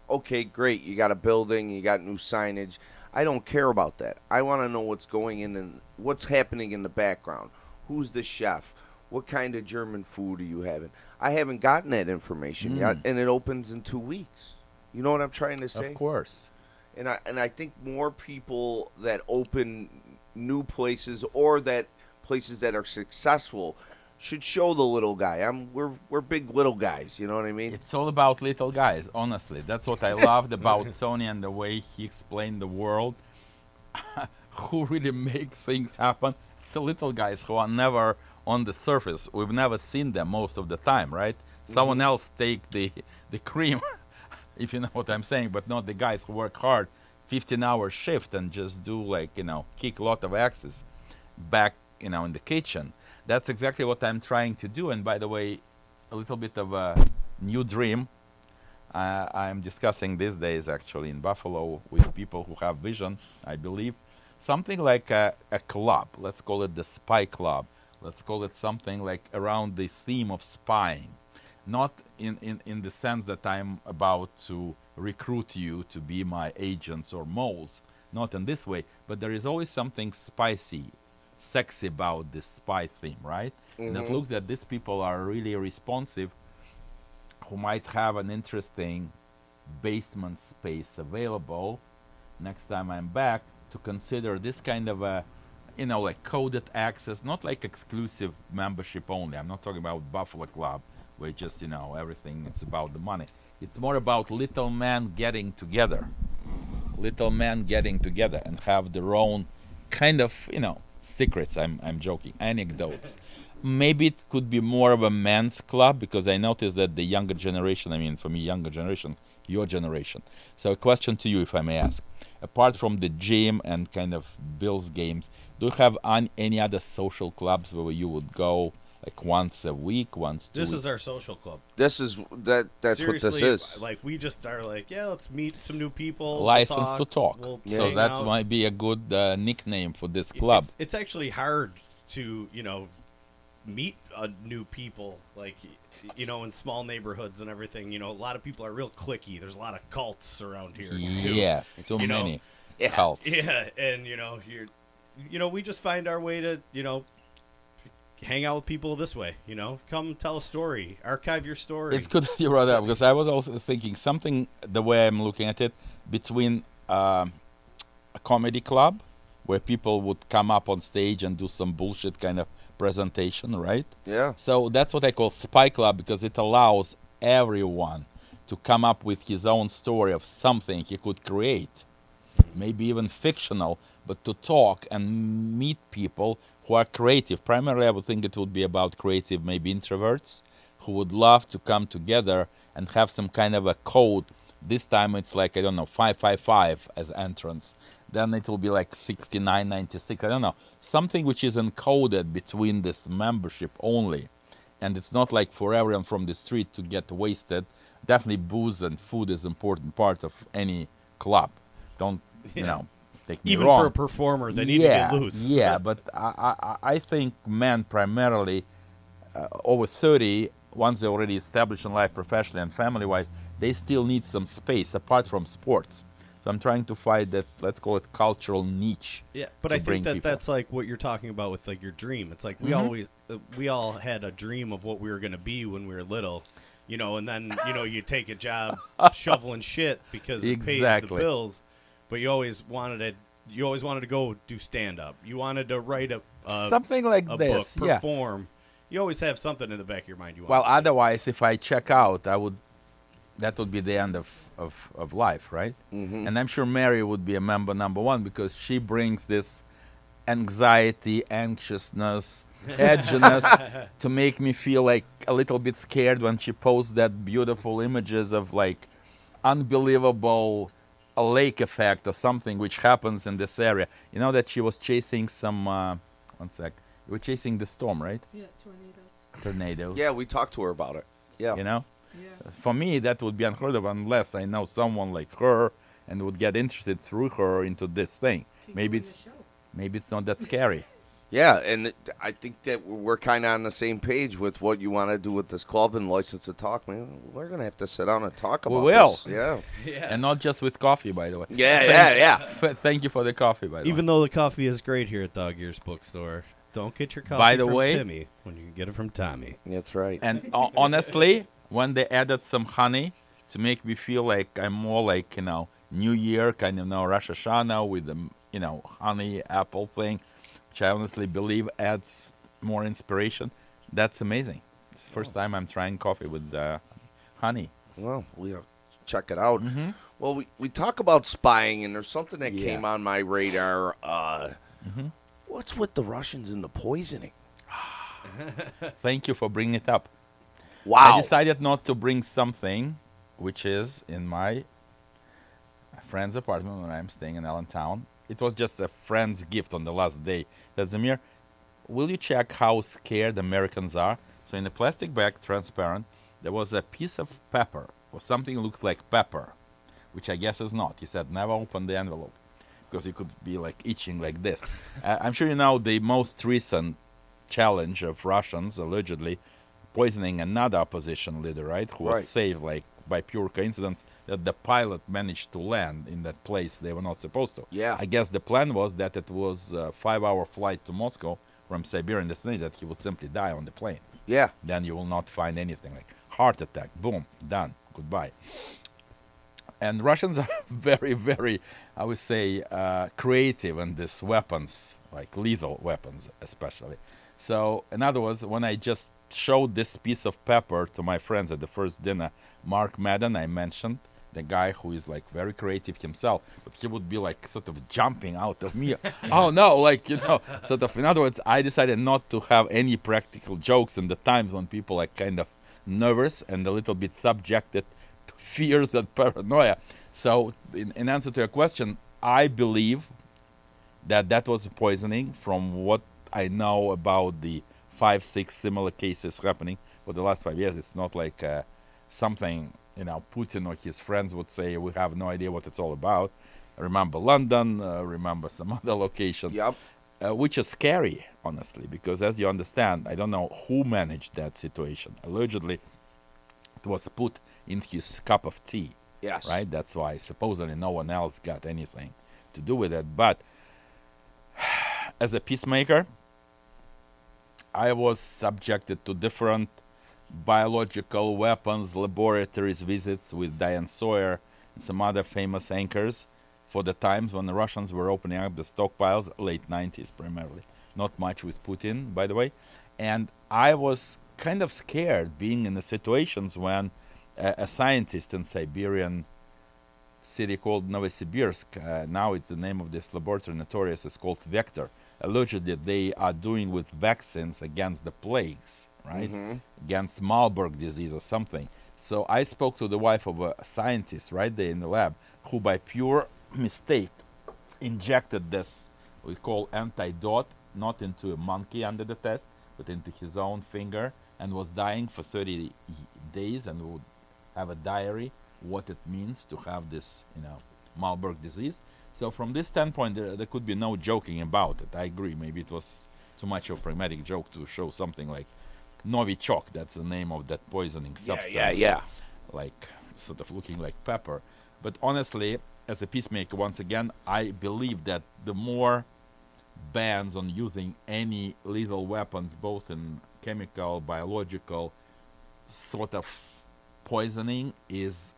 Speaker 4: okay, great, you got a building, you got new signage. I don't care about that. I want to know what's going in and what's happening in the background. Who's the chef? What kind of German food are you having? I haven't gotten that information yet, hmm. and it opens in two weeks. You know what I'm trying to say?
Speaker 6: Of course.
Speaker 4: and I and I think more people that open new places or that places that are successful should show the little guy. I'm we're we're big little guys. You know what I mean?
Speaker 6: It's all about little guys, honestly. That's what I loved about Tony and the way he explained the world. who really make things happen. It's the little guys who are never on the surface. We've never seen them most of the time, right? Someone mm-hmm. else take the the cream, if you know what I'm saying, but not the guys who work hard, 15 hour shift and just do like, you know, kick a lot of axes back, you know, in the kitchen. That's exactly what I'm trying to do. And by the way, a little bit of a new dream uh, I'm discussing these days actually in Buffalo with people who have vision, I believe. Something like a, a club, let's call it the Spy Club. Let's call it something like around the theme of spying. Not in, in, in the sense that I'm about to recruit you to be my agents or moles, not in this way, but there is always something spicy, sexy about this spy theme, right? And it mm-hmm. looks that these people are really responsive who might have an interesting basement space available. Next time I'm back to consider this kind of a you know like coded access not like exclusive membership only. I'm not talking about Buffalo Club where just you know everything is about the money. It's more about little men getting together. Little men getting together and have their own kind of you know secrets I'm I'm joking anecdotes maybe it could be more of a men's club because I noticed that the younger generation, I mean, for me, younger generation your generation. So, a question to you, if I may ask: apart from the gym and kind of Bills games, do you have any other social clubs where you would go like once a week, once
Speaker 5: This
Speaker 6: weeks?
Speaker 5: is our social club.
Speaker 4: This is that. That's
Speaker 5: Seriously,
Speaker 4: what this is.
Speaker 5: Like we just are like, yeah, let's meet some new people. we'll
Speaker 6: license to talk.
Speaker 5: we'll
Speaker 6: so that
Speaker 5: out.
Speaker 6: might be a good uh, nickname for this club.
Speaker 5: It's, it's actually hard to you know meet uh, new people like you know in small neighborhoods and everything. You know, a lot of people are real clicky. There's a lot of cults around here. too.
Speaker 6: Yes, too
Speaker 5: You know,
Speaker 6: many cults.
Speaker 5: Yeah, and you know you're, you know we just find our way to you know hang out with people this way. You know, come tell a story, archive your story.
Speaker 6: It's good that you brought that up because I was also thinking something the way I'm looking at it between um, a comedy club where people would come up on stage and do some bullshit kind of presentation, right?
Speaker 4: Yeah.
Speaker 6: So that's what I call spy club because it allows everyone to come up with his own story of something he could create, maybe even fictional, but to talk and meet people who are creative. Primarily, I would think it would be about creative, maybe introverts who would love to come together and have some kind of a code. This time it's like, I don't know, 555 as entrance. Then it will be like 6996. I don't know. Something which is encoded between this membership only. And it's not like for everyone from the street to get wasted. Definitely booze and food is important part of any club. Don't, you
Speaker 5: Yeah.
Speaker 6: know, take me
Speaker 5: even
Speaker 6: wrong
Speaker 5: for a performer. They need
Speaker 6: yeah,
Speaker 5: to get loose.
Speaker 6: Yeah, but I, I, I think men primarily uh, over 30, once they're already established in life professionally and family wise, they still need some space apart from sports. So I'm trying to find that, let's call it cultural niche.
Speaker 5: Yeah, but I think that
Speaker 6: people.
Speaker 5: that's like what you're talking about with like your dream. It's like we
Speaker 6: Mhm.
Speaker 5: always uh, we all had a dream of what we were going to be when we were little, you know, and then you know you take a job shoveling shit because it pays the bills, but you always wanted to you always wanted to go do stand up. You wanted to write a a,
Speaker 6: Something like
Speaker 5: a
Speaker 6: this,
Speaker 5: book,
Speaker 6: yeah.
Speaker 5: perform. You always have something in the back of your mind you want.
Speaker 6: Well,
Speaker 5: to do.
Speaker 6: otherwise, if I check out, I would. That would be the end of of, of life, right?
Speaker 4: Mm-hmm.
Speaker 6: And I'm sure Mary would be a member number one because she brings this anxiety, anxiousness, edginess to make me feel like a little bit scared when she posts that beautiful images of like unbelievable a lake effect or something which happens in this area. You know that she was chasing some. Uh, one sec. You were chasing the storm, right?
Speaker 7: Yeah, tornadoes.
Speaker 6: Tornado.
Speaker 4: Yeah, we talked to her about it. Yeah.
Speaker 6: You know.
Speaker 7: Yeah.
Speaker 6: For me, that would be unheard of unless I know someone like her and would get interested through her into this thing.
Speaker 7: She's
Speaker 6: Maybe it's maybe it's not that scary.
Speaker 4: Yeah, and I think that we're kind of on the same page with what you want to do with this club and license to talk, man. We're gonna have to sit down and talk about.
Speaker 6: We
Speaker 4: about
Speaker 6: will.
Speaker 4: this. Yeah.
Speaker 5: yeah.
Speaker 6: and not just with coffee, by the way.
Speaker 4: Yeah,
Speaker 6: Thank-
Speaker 4: yeah, yeah.
Speaker 6: F- thank you for the coffee, by the
Speaker 5: Even
Speaker 6: way.
Speaker 5: Even though the coffee is great here at Dog Ears Bookstore, don't get your coffee
Speaker 6: By the
Speaker 5: from
Speaker 6: way-
Speaker 5: Timmy when you can get it from Tommy.
Speaker 4: That's right.
Speaker 6: And ho- honestly, when they added some honey to make me feel like I'm more like you know New Year kind of you know Rosh Hashanah with the you know honey apple thing, which I honestly believe adds more inspiration. That's amazing. It's the first time I'm trying coffee with uh, honey.
Speaker 4: Well, we have to check it out.
Speaker 6: Mhm.
Speaker 4: Well, we, we talk about spying, and there's something that
Speaker 6: Yeah.
Speaker 4: came on my radar. Uh,
Speaker 6: Mhm.
Speaker 4: What's with the Russians and the poisoning?
Speaker 6: Thank you for bringing it up.
Speaker 4: Wow.
Speaker 6: I decided not to bring something which is in my friend's apartment when I'm staying in Allentown. It was just a friend's gift on the last day. That Zamir, will you check how scared Americans are? So in a plastic bag, transparent, there was a piece of pepper or something looks like pepper, which I guess is not. He said never open the envelope because you could be like itching like this. uh, I'm sure you know the most recent challenge of Russians allegedly poisoning another opposition leader, right? Who was
Speaker 4: Right.
Speaker 6: saved like by pure coincidence that the pilot managed to land in that place they were not supposed to.
Speaker 4: Yeah.
Speaker 6: I guess the plan was that it was a five-hour flight to Moscow from Siberian destination that he would simply die on the plane.
Speaker 4: yeah.
Speaker 6: Then you will not find anything like heart attack, boom, done, goodbye. And Russians are very, very, I would say, uh, creative in these weapons, like lethal weapons, especially. So, in other words, when I just showed this piece of pepper to my friends at the first dinner, Mark Madden, I mentioned, the guy who is like very creative himself, but he would be like sort of jumping out of me. oh no, like, you know, sort of, in other words, I decided not to have any practical jokes in the times when people are kind of nervous and a little bit subjected to fears and paranoia. So, in, in answer to your question, I believe that that was poisoning from what I know about the five, six similar cases happening for the last five years. It's not like uh, something, you know, Putin or his friends would say, we have no idea what it's all about. Remember London, uh, remember some other locations
Speaker 4: Yep.
Speaker 6: uh, which is scary, honestly, because as you understand, I don't know who managed that situation. Allegedly, it was put in his cup of tea,
Speaker 4: Yes.
Speaker 6: right? That's why supposedly no one else got anything to do with it. But as a peacemaker, I was subjected to different biological weapons laboratories visits with Diane Sawyer and some other famous anchors for the times when the Russians were opening up the stockpiles, late 90s primarily. Not much with Putin, by the way. And I was kind of scared being in the situations when a, a scientist in Siberian city called Novosibirsk, uh, now it's the name of this laboratory notorious, is called Vector. Allegedly, they are doing with vaccines against the plagues, right? Mm-hmm. Against Marburg disease or something. So I spoke to the wife of a scientist right there in the lab who, by pure mistake, injected this, we call antidote, not into a monkey under the test, but into his own finger, and was dying for 30 days and would have a diary what it means to have this, you know, Marburg disease. So from this standpoint, there, there could be no joking about it. I agree. Maybe it was too much of a pragmatic joke to show something like Novichok. That's the name of that poisoning
Speaker 4: Yeah,
Speaker 6: substance
Speaker 4: yeah, yeah.
Speaker 6: like sort of looking like pepper. But honestly, as a peacemaker, once again, I believe that the more bans on using any lethal weapons, both in chemical, biological, sort of poisoning, is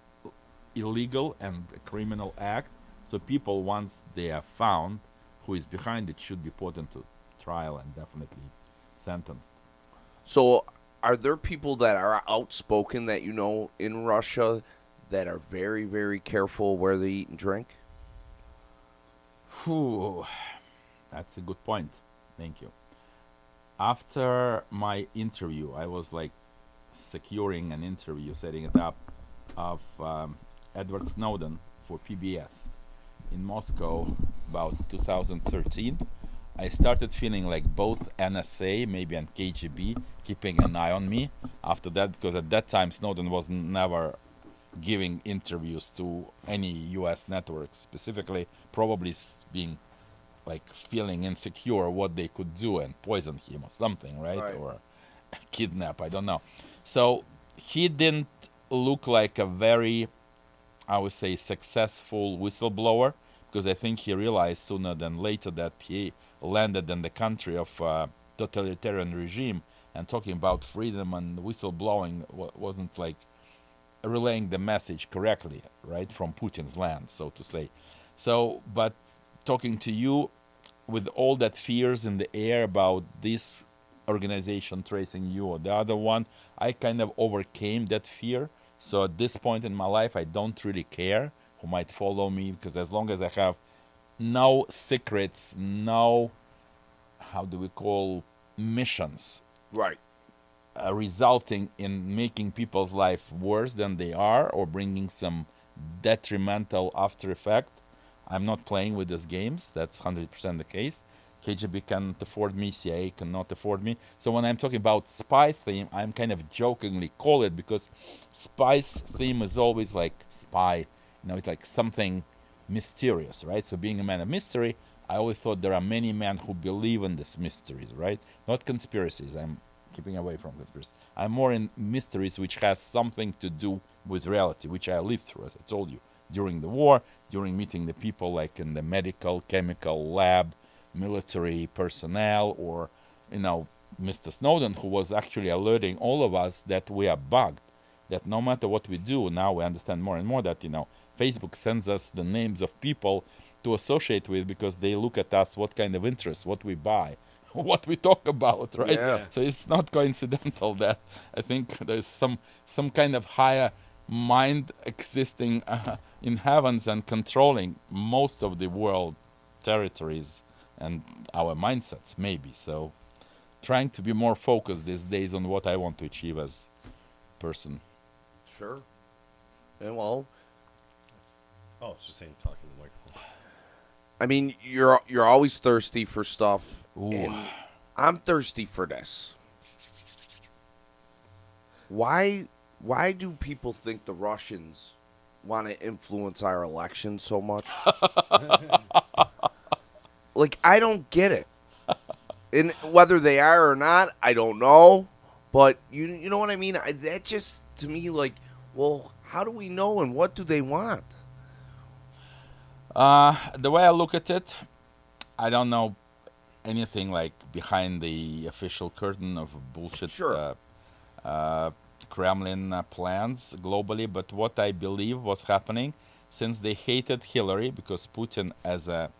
Speaker 6: illegal and a criminal act. So people, once they are found, who is behind it, should be put into trial and definitely sentenced.
Speaker 4: So, are there people that are outspoken that you know in Russia that are very, very careful where they eat and drink?
Speaker 6: Whew, that's a good point. Thank you. After my interview, I was like securing an interview, setting it up, of um, Edward Snowden for PBS in Moscow about 2013. I started feeling like both NSA, maybe and KGB, keeping an eye on me. After that, because at that time Snowden was never giving interviews to any U.S. network, specifically, probably being like feeling insecure what they could do and poison him or something, right?
Speaker 4: Right.
Speaker 6: Or kidnap, I don't know. So he didn't look like a very, I would say, successful whistleblower because I think he realized sooner than later that he landed in the country of uh, totalitarian regime and talking about freedom and whistleblowing wasn't like relaying the message correctly, right, from Putin's land, so to say. So, but talking to you with all that fears in the air about this organization tracing you or the other one, I kind of overcame that fear. So at this point in my life, I don't really care who might follow me because as long as I have no secrets, no, how do we call missions
Speaker 4: Right.
Speaker 6: uh, resulting in making people's life worse than they are or bringing some detrimental after effect. I'm not playing with these games. That's 100% the case. KGB can't afford me, CIA cannot afford me. So when I'm talking about spy theme, I'm kind of jokingly call it because spy theme is always like spy. You know, it's like something mysterious, right? So being a man of mystery, I always thought there are many men who believe in these mysteries, right? Not conspiracies. I'm keeping away from conspiracies. I'm more in mysteries which has something to do with reality, which I lived through, as I told you, during the war, during meeting the people like in the medical, chemical lab, military personnel, or you know, Mr. Snowden, who was actually alerting all of us that we are bugged. That no matter what we do, now we understand more and more that you know Facebook sends us the names of people to associate with because they look at us what kind of interest, what we buy, what we talk about, right?
Speaker 4: Yeah.
Speaker 6: So it's not coincidental that I think there's some some kind of higher mind existing uh, in heavens and controlling most of the world territories and our mindsets, maybe. So trying to be more focused these days on what I want to achieve as person.
Speaker 4: Sure. And well,
Speaker 5: Oh, it's just saying talking to the microphone.
Speaker 4: I mean, you're you're always thirsty for stuff.
Speaker 6: Ooh.
Speaker 4: I'm thirsty for this. Why why do people think the Russians want to influence our election so much? like I don't get it. And whether they are or not, I don't know. But you you know what I mean? I, that just to me like, well, how do we know and what do they want?
Speaker 6: Uh, the way I look at it, I don't know anything like behind the official curtain of bullshit
Speaker 4: Sure.
Speaker 6: uh, uh, Kremlin uh, plans globally. But what I believe was happening, since they hated Hillary because Putin as a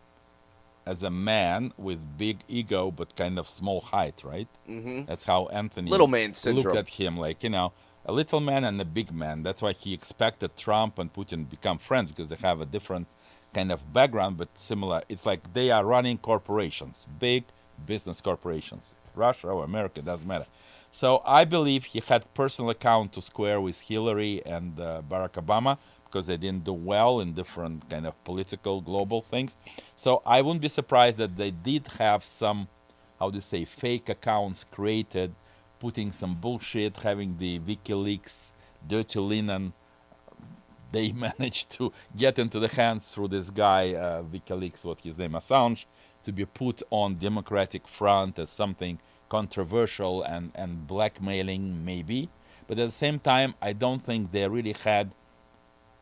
Speaker 6: as a man with big ego but kind of small height, right?
Speaker 4: Mm-hmm.
Speaker 6: That's how Anthony
Speaker 4: Little man syndrome.
Speaker 6: looked at him, like you know, a little man and a big man. That's why he expected Trump and Putin become friends because they have a different kind of background, but similar. It's like they are running corporations, big business corporations, Russia or America doesn't matter. So I believe he had personal account to square with Hillary and uh, Barack Obama because they didn't do well in different kind of political global things. So I wouldn't be surprised that they did have some, how do you say, fake accounts created, putting some bullshit, having the WikiLeaks dirty linen. They managed to get into the hands through this guy, uh, WikiLeaks, what his name, Assange, to be put on Democratic front as something controversial and, and blackmailing, maybe. But at the same time, I don't think they really had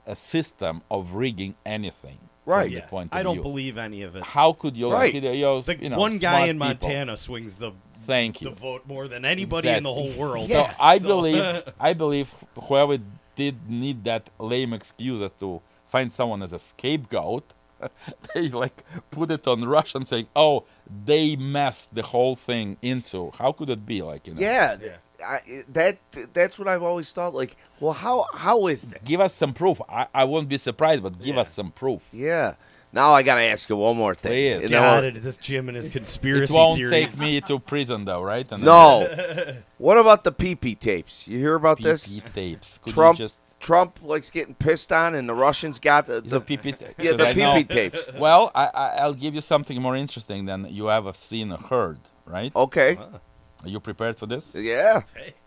Speaker 6: a system of rigging anything.
Speaker 4: Right.
Speaker 6: From
Speaker 5: Yeah,
Speaker 6: point of
Speaker 5: I don't
Speaker 6: view.
Speaker 5: believe any of it.
Speaker 6: How could you?
Speaker 4: Right.
Speaker 6: you you're,
Speaker 5: The
Speaker 6: you know,
Speaker 5: one guy
Speaker 6: smart
Speaker 5: in
Speaker 6: people.
Speaker 5: Montana swings the
Speaker 6: Thank
Speaker 5: the
Speaker 6: you.
Speaker 5: vote more than anybody in the whole world.
Speaker 6: So I
Speaker 5: So-
Speaker 6: believe I believe whoever did need that lame excuse as to find someone as a scapegoat, they like put it on Russian saying, "Oh, they messed the whole thing into." How could it be like? You know?
Speaker 4: Yeah, th- I, that that's what I've always thought. Like, well, how how is this?
Speaker 6: Give us some proof. I, I won't be surprised, but give
Speaker 5: Yeah.
Speaker 6: us some proof.
Speaker 4: Yeah. Now I gotta ask you one more thing.
Speaker 6: Please.
Speaker 4: And then
Speaker 5: God,
Speaker 4: we'll-
Speaker 5: it, this Jim and his conspiracy.
Speaker 6: It
Speaker 5: conspiracy
Speaker 6: won't
Speaker 5: theories.
Speaker 6: take me to prison though, right? And
Speaker 4: no. what about the PP tapes? You hear about this?
Speaker 6: PP tapes. Could
Speaker 4: Trump
Speaker 6: just
Speaker 4: Trump likes getting pissed on, and the Russians got the,
Speaker 6: the
Speaker 4: the
Speaker 6: PP?
Speaker 4: yeah the
Speaker 6: I
Speaker 4: PP tapes.
Speaker 6: Well, I, I, I'll give you something more interesting than you ever seen or heard, right?
Speaker 4: Okay.
Speaker 6: Are you prepared for this?
Speaker 4: Yeah.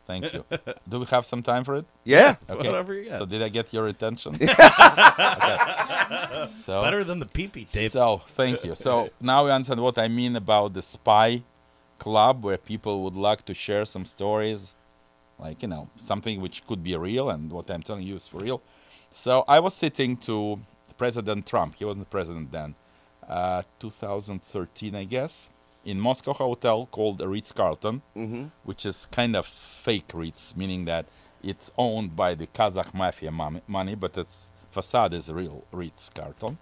Speaker 6: Thank you. Do we have some time for it?
Speaker 4: Yeah.
Speaker 6: Okay.
Speaker 5: Whatever you got.
Speaker 6: So did I get your attention? okay. So
Speaker 5: Better than the pee-pee tape.
Speaker 6: So thank you. So now we understand what I mean about the spy club, where people would like to share some stories, like you know something which could be real, and what I'm telling you is for real. So I was sitting to President Trump. He wasn't president then. Uh, 2013, I guess, in Moscow hotel called Ritz Carlton, which is kind of fake Ritz, meaning that it's owned by the Kazakh mafia money, but its facade is real Ritz Carlton.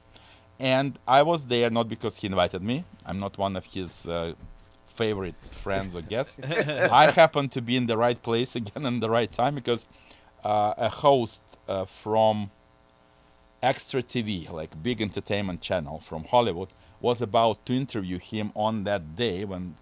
Speaker 6: And I was there not because he invited me. I'm not one of his uh, favorite friends or guests. I happened to be in the right place again in the right time because uh, a host uh, from Extra TV, like big entertainment channel from Hollywood, was about to interview him on that day when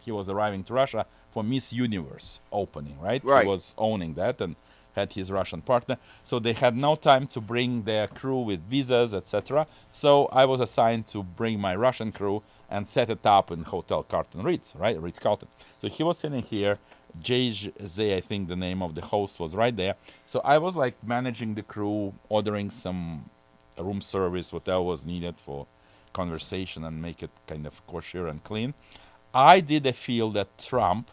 Speaker 6: he was arriving to Russia for Miss Universe opening, right?
Speaker 4: Right.
Speaker 6: He was owning that and had his Russian partner. So they had no time to bring their crew with visas, etc. So I was assigned to bring my Russian crew and set it up in Hotel Carlton Ritz, right? Ritz Carlton. So he was sitting here. Jay Z, I think the name of the host was right there. So I was like managing the crew, ordering some room service, whatever was needed for conversation and make it kind of kosher and clean. I did feel that Trump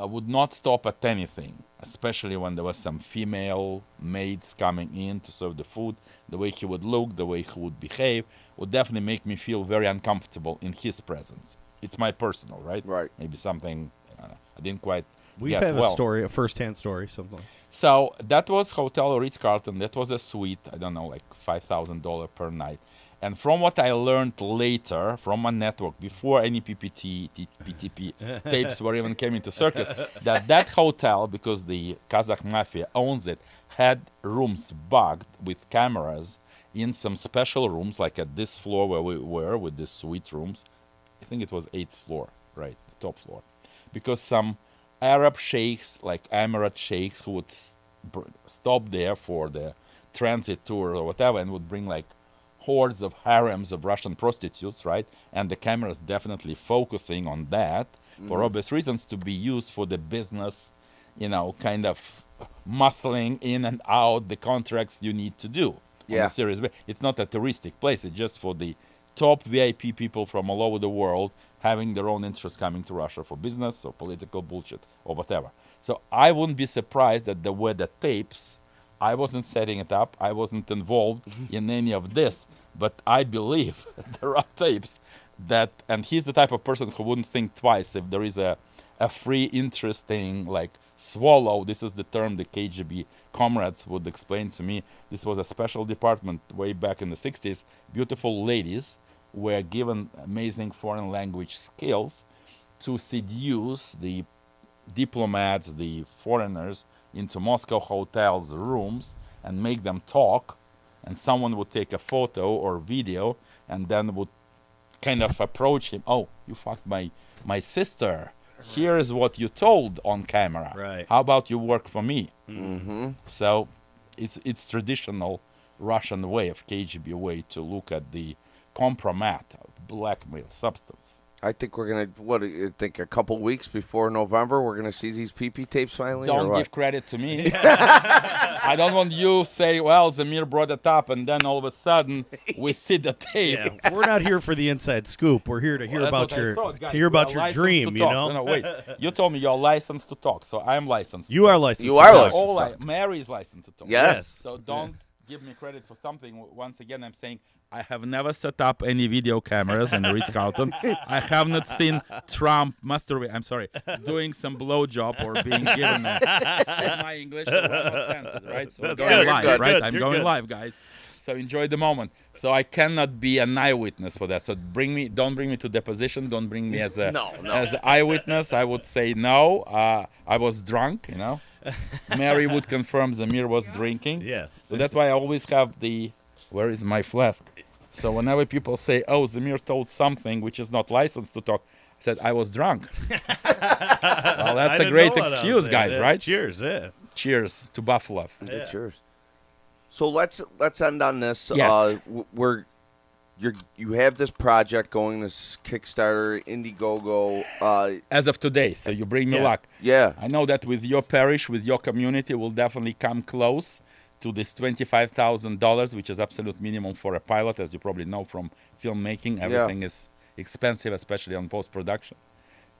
Speaker 6: uh, would not stop at anything, especially when there was some female maids coming in to serve the food. The way he would look, the way he would behave, would definitely make me feel very uncomfortable in his presence. It's my personal, right?
Speaker 4: Right.
Speaker 6: Maybe something I didn't quite.
Speaker 5: We've had
Speaker 6: well.
Speaker 5: a story, a first-hand story, something.
Speaker 6: So that was Hotel Ritz Carlton. That was a suite. I don't know, like five thousand dollar per night. And from what I learned later from my network, before any PPT, T- PTP tapes were even came into circus, that that hotel, because the Kazakh mafia owns it, had rooms bugged with cameras in some special rooms, like at this floor where we were with the suite rooms. I think it was eighth floor, right, the top floor, because some Arab sheikhs, like Emirate sheikhs, who would s- br- stop there for the transit tour or whatever, and would bring like hordes of harems of Russian prostitutes, right? And the camera is definitely focusing on that for mm-hmm. obvious reasons to be used for the business, you know, kind of muscling in and out the contracts you need to do. on
Speaker 4: Yeah.
Speaker 6: a serious way. It's not a touristic place. It's just for the top VIP people from all over the world having their own interests coming to Russia for business or political bullshit or whatever. So I wouldn't be surprised that there were the tapes. I wasn't setting it up. I wasn't involved in any of this. But I believe there are tapes that, and he's the type of person who wouldn't think twice if there is a, a free, interesting, like swallow. This is the term the KGB comrades would explain to me. This was a special department way back in the 60s. Beautiful ladies were given amazing foreign language skills to seduce the diplomats, the foreigners, into Moscow hotels' rooms and make them talk. And someone would take a photo or video and then would kind of approach him. Oh, you fucked my my sister. Here is what you told on camera.
Speaker 5: Right.
Speaker 6: How about you work for me? Mm-hmm. So, it's it's traditional Russian way of KGB way to look at the compromat, blackmail substance.
Speaker 4: I think we're gonna what? do You think a couple weeks before November we're gonna see these PP tapes finally?
Speaker 6: Don't
Speaker 4: what?
Speaker 6: give credit to me. I don't want you say, well, Zamir brought it up, and then all of a sudden we see the tape.
Speaker 5: Yeah, we're not here for the inside scoop. We're here to hear
Speaker 6: Well,
Speaker 5: about your
Speaker 6: thought, guys.
Speaker 5: to hear about your dream. You know,
Speaker 6: No, no, wait. You told me you're licensed to talk, so I'm licensed. to
Speaker 5: you are
Speaker 6: talk.
Speaker 5: licensed.
Speaker 4: You are licensed.
Speaker 6: All I, Mary is licensed to talk.
Speaker 4: Yes.
Speaker 5: Yes.
Speaker 6: So don't give me credit for something. Once again, I'm saying I have never set up any video cameras in the Ritz Carlton. I have not seen Trump masturbate. I'm sorry, doing some blowjob or being given. A, my English censored, right? So I'm
Speaker 5: That's
Speaker 6: going
Speaker 5: good.
Speaker 6: Live,
Speaker 5: good.
Speaker 6: right?
Speaker 5: Good.
Speaker 6: I'm going live, guys. So enjoy the moment. So I cannot be an eyewitness for that. So bring me, don't bring me to deposition. Don't bring me as a
Speaker 4: No, no.
Speaker 6: as an eyewitness. I would say no. Uh, I was drunk. You know, Mary would confirm Zamir was drinking.
Speaker 5: Yeah.
Speaker 6: So that's why I always have the where is my flask? So whenever people say, "Oh, Zamir told something which is not licensed to talk," I said I was drunk. well, that's a great
Speaker 5: know what I was
Speaker 6: excuse, guys,
Speaker 5: Yeah.
Speaker 6: right?
Speaker 5: Cheers. Yeah.
Speaker 6: Cheers to Buffalo.
Speaker 4: It's yours. So let's let's end on this.
Speaker 6: Yes.
Speaker 4: Uh, we're you're you have this project going, this Kickstarter, Indiegogo. Uh,
Speaker 6: As of today, so you bring me
Speaker 5: Yeah.
Speaker 6: luck.
Speaker 4: yeah.
Speaker 6: I know that with your parish, with your community, will definitely come close to this twenty-five thousand dollars, which is absolute minimum for a pilot, as you probably know from filmmaking. Everything is expensive, especially on post-production.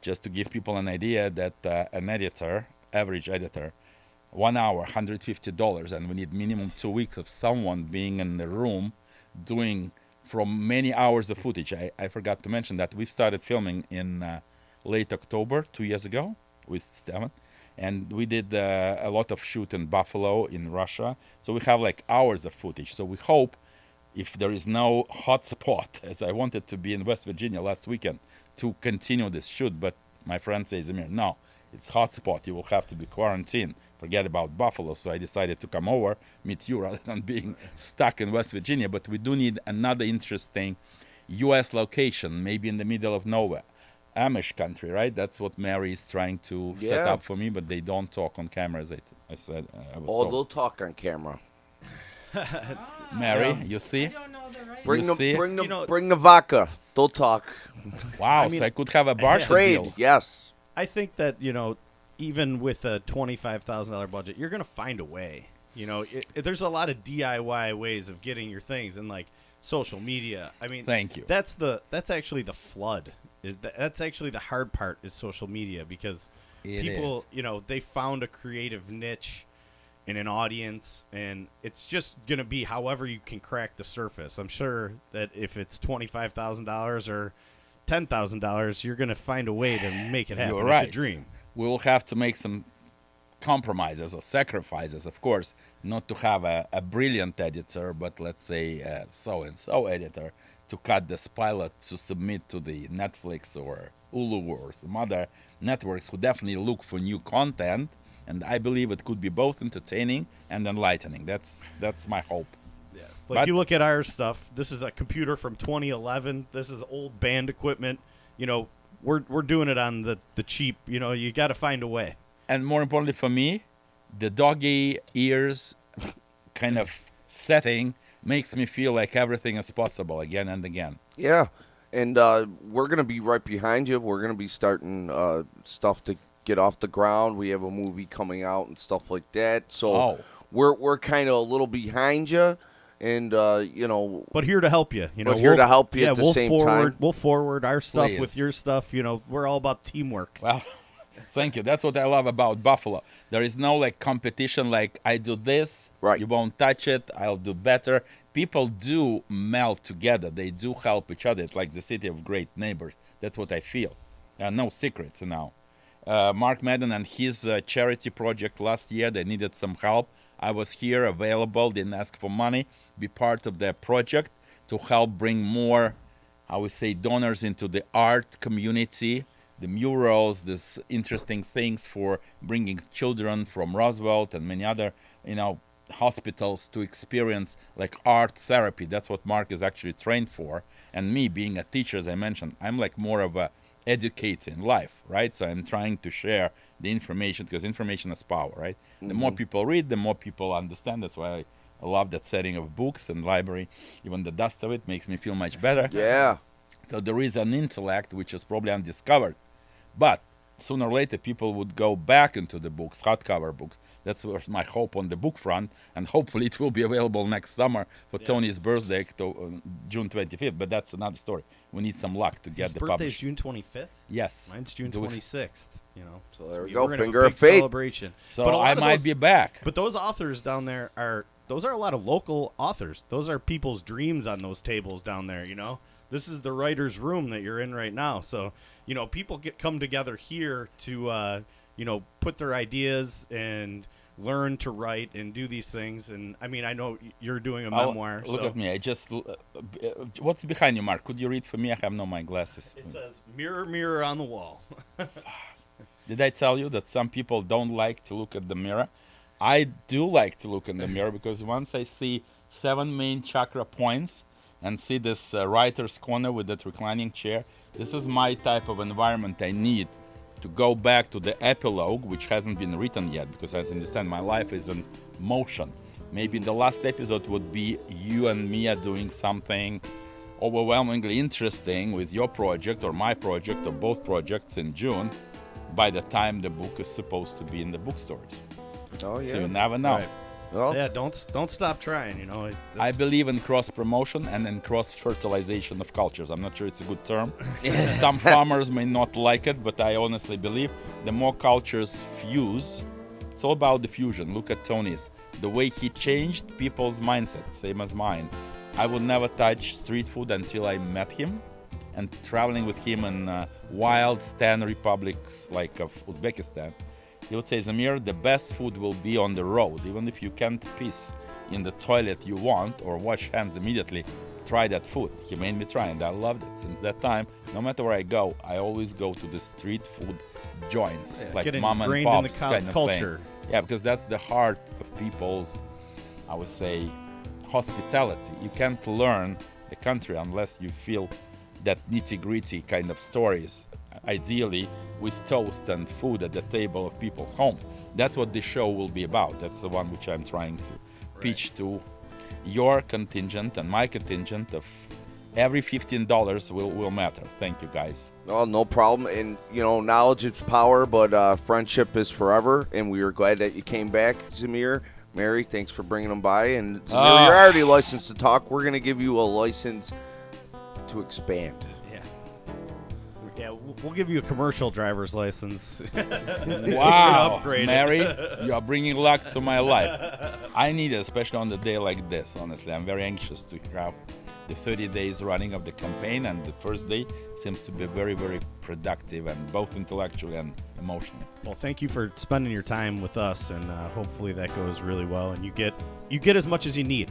Speaker 6: Just to give people an idea that uh, an editor, average editor, one hour, hundred fifty dollars, and we need minimum two weeks of someone being in the room, doing from many hours of footage. I, I forgot to mention that we've started filming in uh, late October two years ago with Steven, and we did uh, a lot of shoot in Buffalo in Russia. So we have like hours of footage. So we hope if there is no hot spot, as I wanted to be in West Virginia last weekend, to continue this shoot. But my friend says, Zamir, no, it's hot spot. You will have to be quarantined. Forget about Buffalo. So I decided to come over, meet you, rather than being stuck in West Virginia. But we do need another interesting U.S. location, maybe in the middle of nowhere. Amish country, right? That's what Mary is trying to set up for me, but they don't talk on cameras. I, I said, uh, I was
Speaker 4: Oh,
Speaker 6: told.
Speaker 4: they'll talk on camera.
Speaker 6: Mary, you see?
Speaker 7: don't know the right
Speaker 4: Bring
Speaker 6: You
Speaker 4: the
Speaker 6: see?
Speaker 4: bring the
Speaker 5: You know-
Speaker 4: bring the vodka. They'll talk.
Speaker 6: Wow,
Speaker 5: mean-
Speaker 6: so I could have a barter
Speaker 4: Trade.
Speaker 6: deal.
Speaker 4: Yes.
Speaker 5: I think that you know, even with a twenty-five thousand dollar budget, you're gonna find a way. You know, it, it- there's a lot of DIY ways of getting your things, and like social media. I mean,
Speaker 6: Thank you.
Speaker 5: That's the that's actually the flood. That's actually the hard part is social media because
Speaker 6: It
Speaker 5: people,
Speaker 6: is.
Speaker 5: you know, they found a creative niche in an audience, and it's just gonna be however you can crack the surface. I'm sure that if it's twenty-five thousand dollars or ten thousand dollars, you're gonna find a way to make it happen.
Speaker 6: You're right.
Speaker 5: It's a dream.
Speaker 6: We will have to make some compromises or sacrifices, of course, not to have a, a brilliant editor, but let's say uh, a so and so editor to cut this pilot to submit to the Netflix or Hulu or some other networks who definitely look for new content. And I believe it could be both entertaining and enlightening. That's that's my hope.
Speaker 5: Like
Speaker 6: But-
Speaker 5: you look at our stuff. This is a computer from 2011. This is old band equipment. You know, we're we're doing it on the the cheap. You know, you got to find a way.
Speaker 6: and more importantly for me, the doggy ears kind of setting makes me feel like everything is possible again and again.
Speaker 4: Yeah, and uh, we're gonna be right behind you. We're gonna be starting uh, stuff to get off the ground. We have a movie coming out and stuff like that. So
Speaker 6: Oh.
Speaker 4: we're we're kind of a little behind you, and uh, you know,
Speaker 5: But here to help you, you know.
Speaker 4: But here
Speaker 5: we'll-
Speaker 4: to help you
Speaker 5: yeah,
Speaker 4: at the
Speaker 5: we'll
Speaker 4: same
Speaker 5: forward,
Speaker 4: time.
Speaker 5: We'll forward our stuff with your stuff. You know, we're all about teamwork.
Speaker 6: Well, thank you. That's what I love about Buffalo. There is no like competition like I do this,
Speaker 4: Right.
Speaker 6: you won't touch it, I'll do better. People do melt together. They do help each other. It's like the city of great neighbors. That's what I feel. There are no secrets now. Uh, Mark Madden and his uh, charity project last year, they needed some help. I was here available, didn't ask for money, be part of their project to help bring more I would say donors into the art community, the murals, these interesting things for bringing children from Roosevelt and many other, you know, hospitals to experience like art therapy. That's what Mark is actually trained for. And me being a teacher, as I mentioned, I'm like more of a educator in life, right? So I'm trying to share the information because information is power, right? The more mm-hmm. people read, the more people understand. That's why I, I love that setting of books and library. Even the dust of it makes me feel much better.
Speaker 4: yeah,
Speaker 6: So there is an intellect which is probably undiscovered. But sooner or later, people would go back into the books, hardcover books. That's what's my hope on the book front. And hopefully, it will be available next summer for Tony's birthday, to, uh, June 25th. But that's another story. We need some luck to get
Speaker 5: His
Speaker 6: the
Speaker 5: birthday's
Speaker 6: published.
Speaker 5: June 25th.
Speaker 6: Yes.
Speaker 5: Mine's June 26th. You know,
Speaker 4: So there we
Speaker 5: we-
Speaker 4: go.
Speaker 5: we're gonna have a
Speaker 4: Finger of fate.
Speaker 5: celebration.
Speaker 6: So
Speaker 5: But
Speaker 6: I might
Speaker 5: those-
Speaker 6: be back.
Speaker 5: But those authors down there are those are a lot of local authors. Those are people's dreams on those tables down there, you know. This is the writer's room that you're in right now. So, you know, people get come together here to uh, you know, put their ideas and learn to write and do these things and I mean, I know you're doing a
Speaker 6: I'll-
Speaker 5: memoir.
Speaker 6: Look
Speaker 5: so
Speaker 6: at me. I just. Uh, uh, what's behind you, Mark? Could you read for me? I have no my glasses.
Speaker 5: It says mirror mirror on the wall.
Speaker 6: Did I tell you that some people don't like to look at the mirror? I do like to look in the mirror because once I see seven main chakra points and see this uh, writer's corner with that reclining chair, this is my type of environment I need to go back to the epilogue, which hasn't been written yet because, as I understand, my life is in motion. Maybe the last episode would be you and Mia doing something overwhelmingly interesting with your project or my project or both projects in June by the time the book is supposed to be in the bookstores.
Speaker 4: oh
Speaker 6: So you never know.
Speaker 5: Right.
Speaker 4: Well,
Speaker 5: Yeah, don't don't stop trying, you know. It,
Speaker 6: I believe in cross promotion and in cross fertilization of cultures. I'm not sure it's a good term. Some farmers may not like it, but I honestly believe the more cultures fuse, it's all about the fusion. Look at Tony's. The way he changed people's mindset, same as mine. I would never touch street food until I met him. And traveling with him in uh, wild Stan republics like of Uzbekistan, he would say, Zamir, the best food will be on the road. Even if you can't piss in the toilet you want or wash hands immediately, try that food. He made me try, and I loved it. Since that time, no matter where I go, I always go to the street food joints,
Speaker 5: Yeah,
Speaker 6: like mom and
Speaker 5: ingrained in the
Speaker 6: pops
Speaker 5: cul-
Speaker 6: kind of
Speaker 5: culture.
Speaker 6: thing. Yeah, because that's the heart of people's, I would say, hospitality. You can't learn the country unless you feel that nitty gritty kind of stories, ideally with toast and food at the table of people's homes. That's what this show will be about. That's the one which I'm trying to pitch to your contingent and my contingent of every $15 will, will matter. Thank you guys.
Speaker 4: Oh, no problem. And you know, knowledge is power, but uh, friendship is forever. And we are glad that you came back, Zamir. Mary, thanks for bringing them by. And Zamir,
Speaker 6: Ah.
Speaker 4: you're already licensed to talk. We're gonna give you a license to expand.
Speaker 5: Yeah. We'll give you a commercial driver's license.
Speaker 6: Wow. Mary, you are bringing luck to my life. I need it, especially on the day like this. Honestly, I'm very anxious to have the 30 days running of the campaign, and the first day seems to be very, very productive, and both intellectually and emotionally.
Speaker 5: well, thank you for spending your time with us, and uh, hopefully that goes really well, and you get you get as much as you need.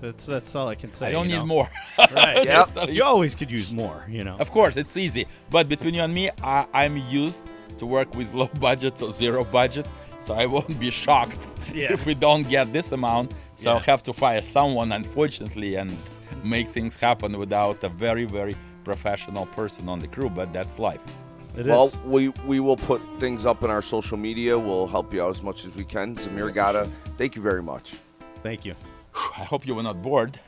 Speaker 5: That's that's all I can say.
Speaker 6: I don't
Speaker 5: you
Speaker 6: need
Speaker 5: know?
Speaker 6: more.
Speaker 5: Right.
Speaker 4: Yep.
Speaker 5: You always could use more. You know.
Speaker 6: Of course, it's easy. But between you and me, I, I'm used to work with low budgets or zero budgets, so I won't be shocked
Speaker 5: Yeah.
Speaker 6: if we don't get this amount. So I'll have to fire someone, unfortunately, and make things happen without a very, very professional person on the crew. But that's life.
Speaker 5: It
Speaker 4: well,
Speaker 5: is.
Speaker 4: we we will put things up in our social media. We'll help you out as much as we can. Zamir Gotta, thank you very much.
Speaker 5: Thank you.
Speaker 6: I hope you were not bored.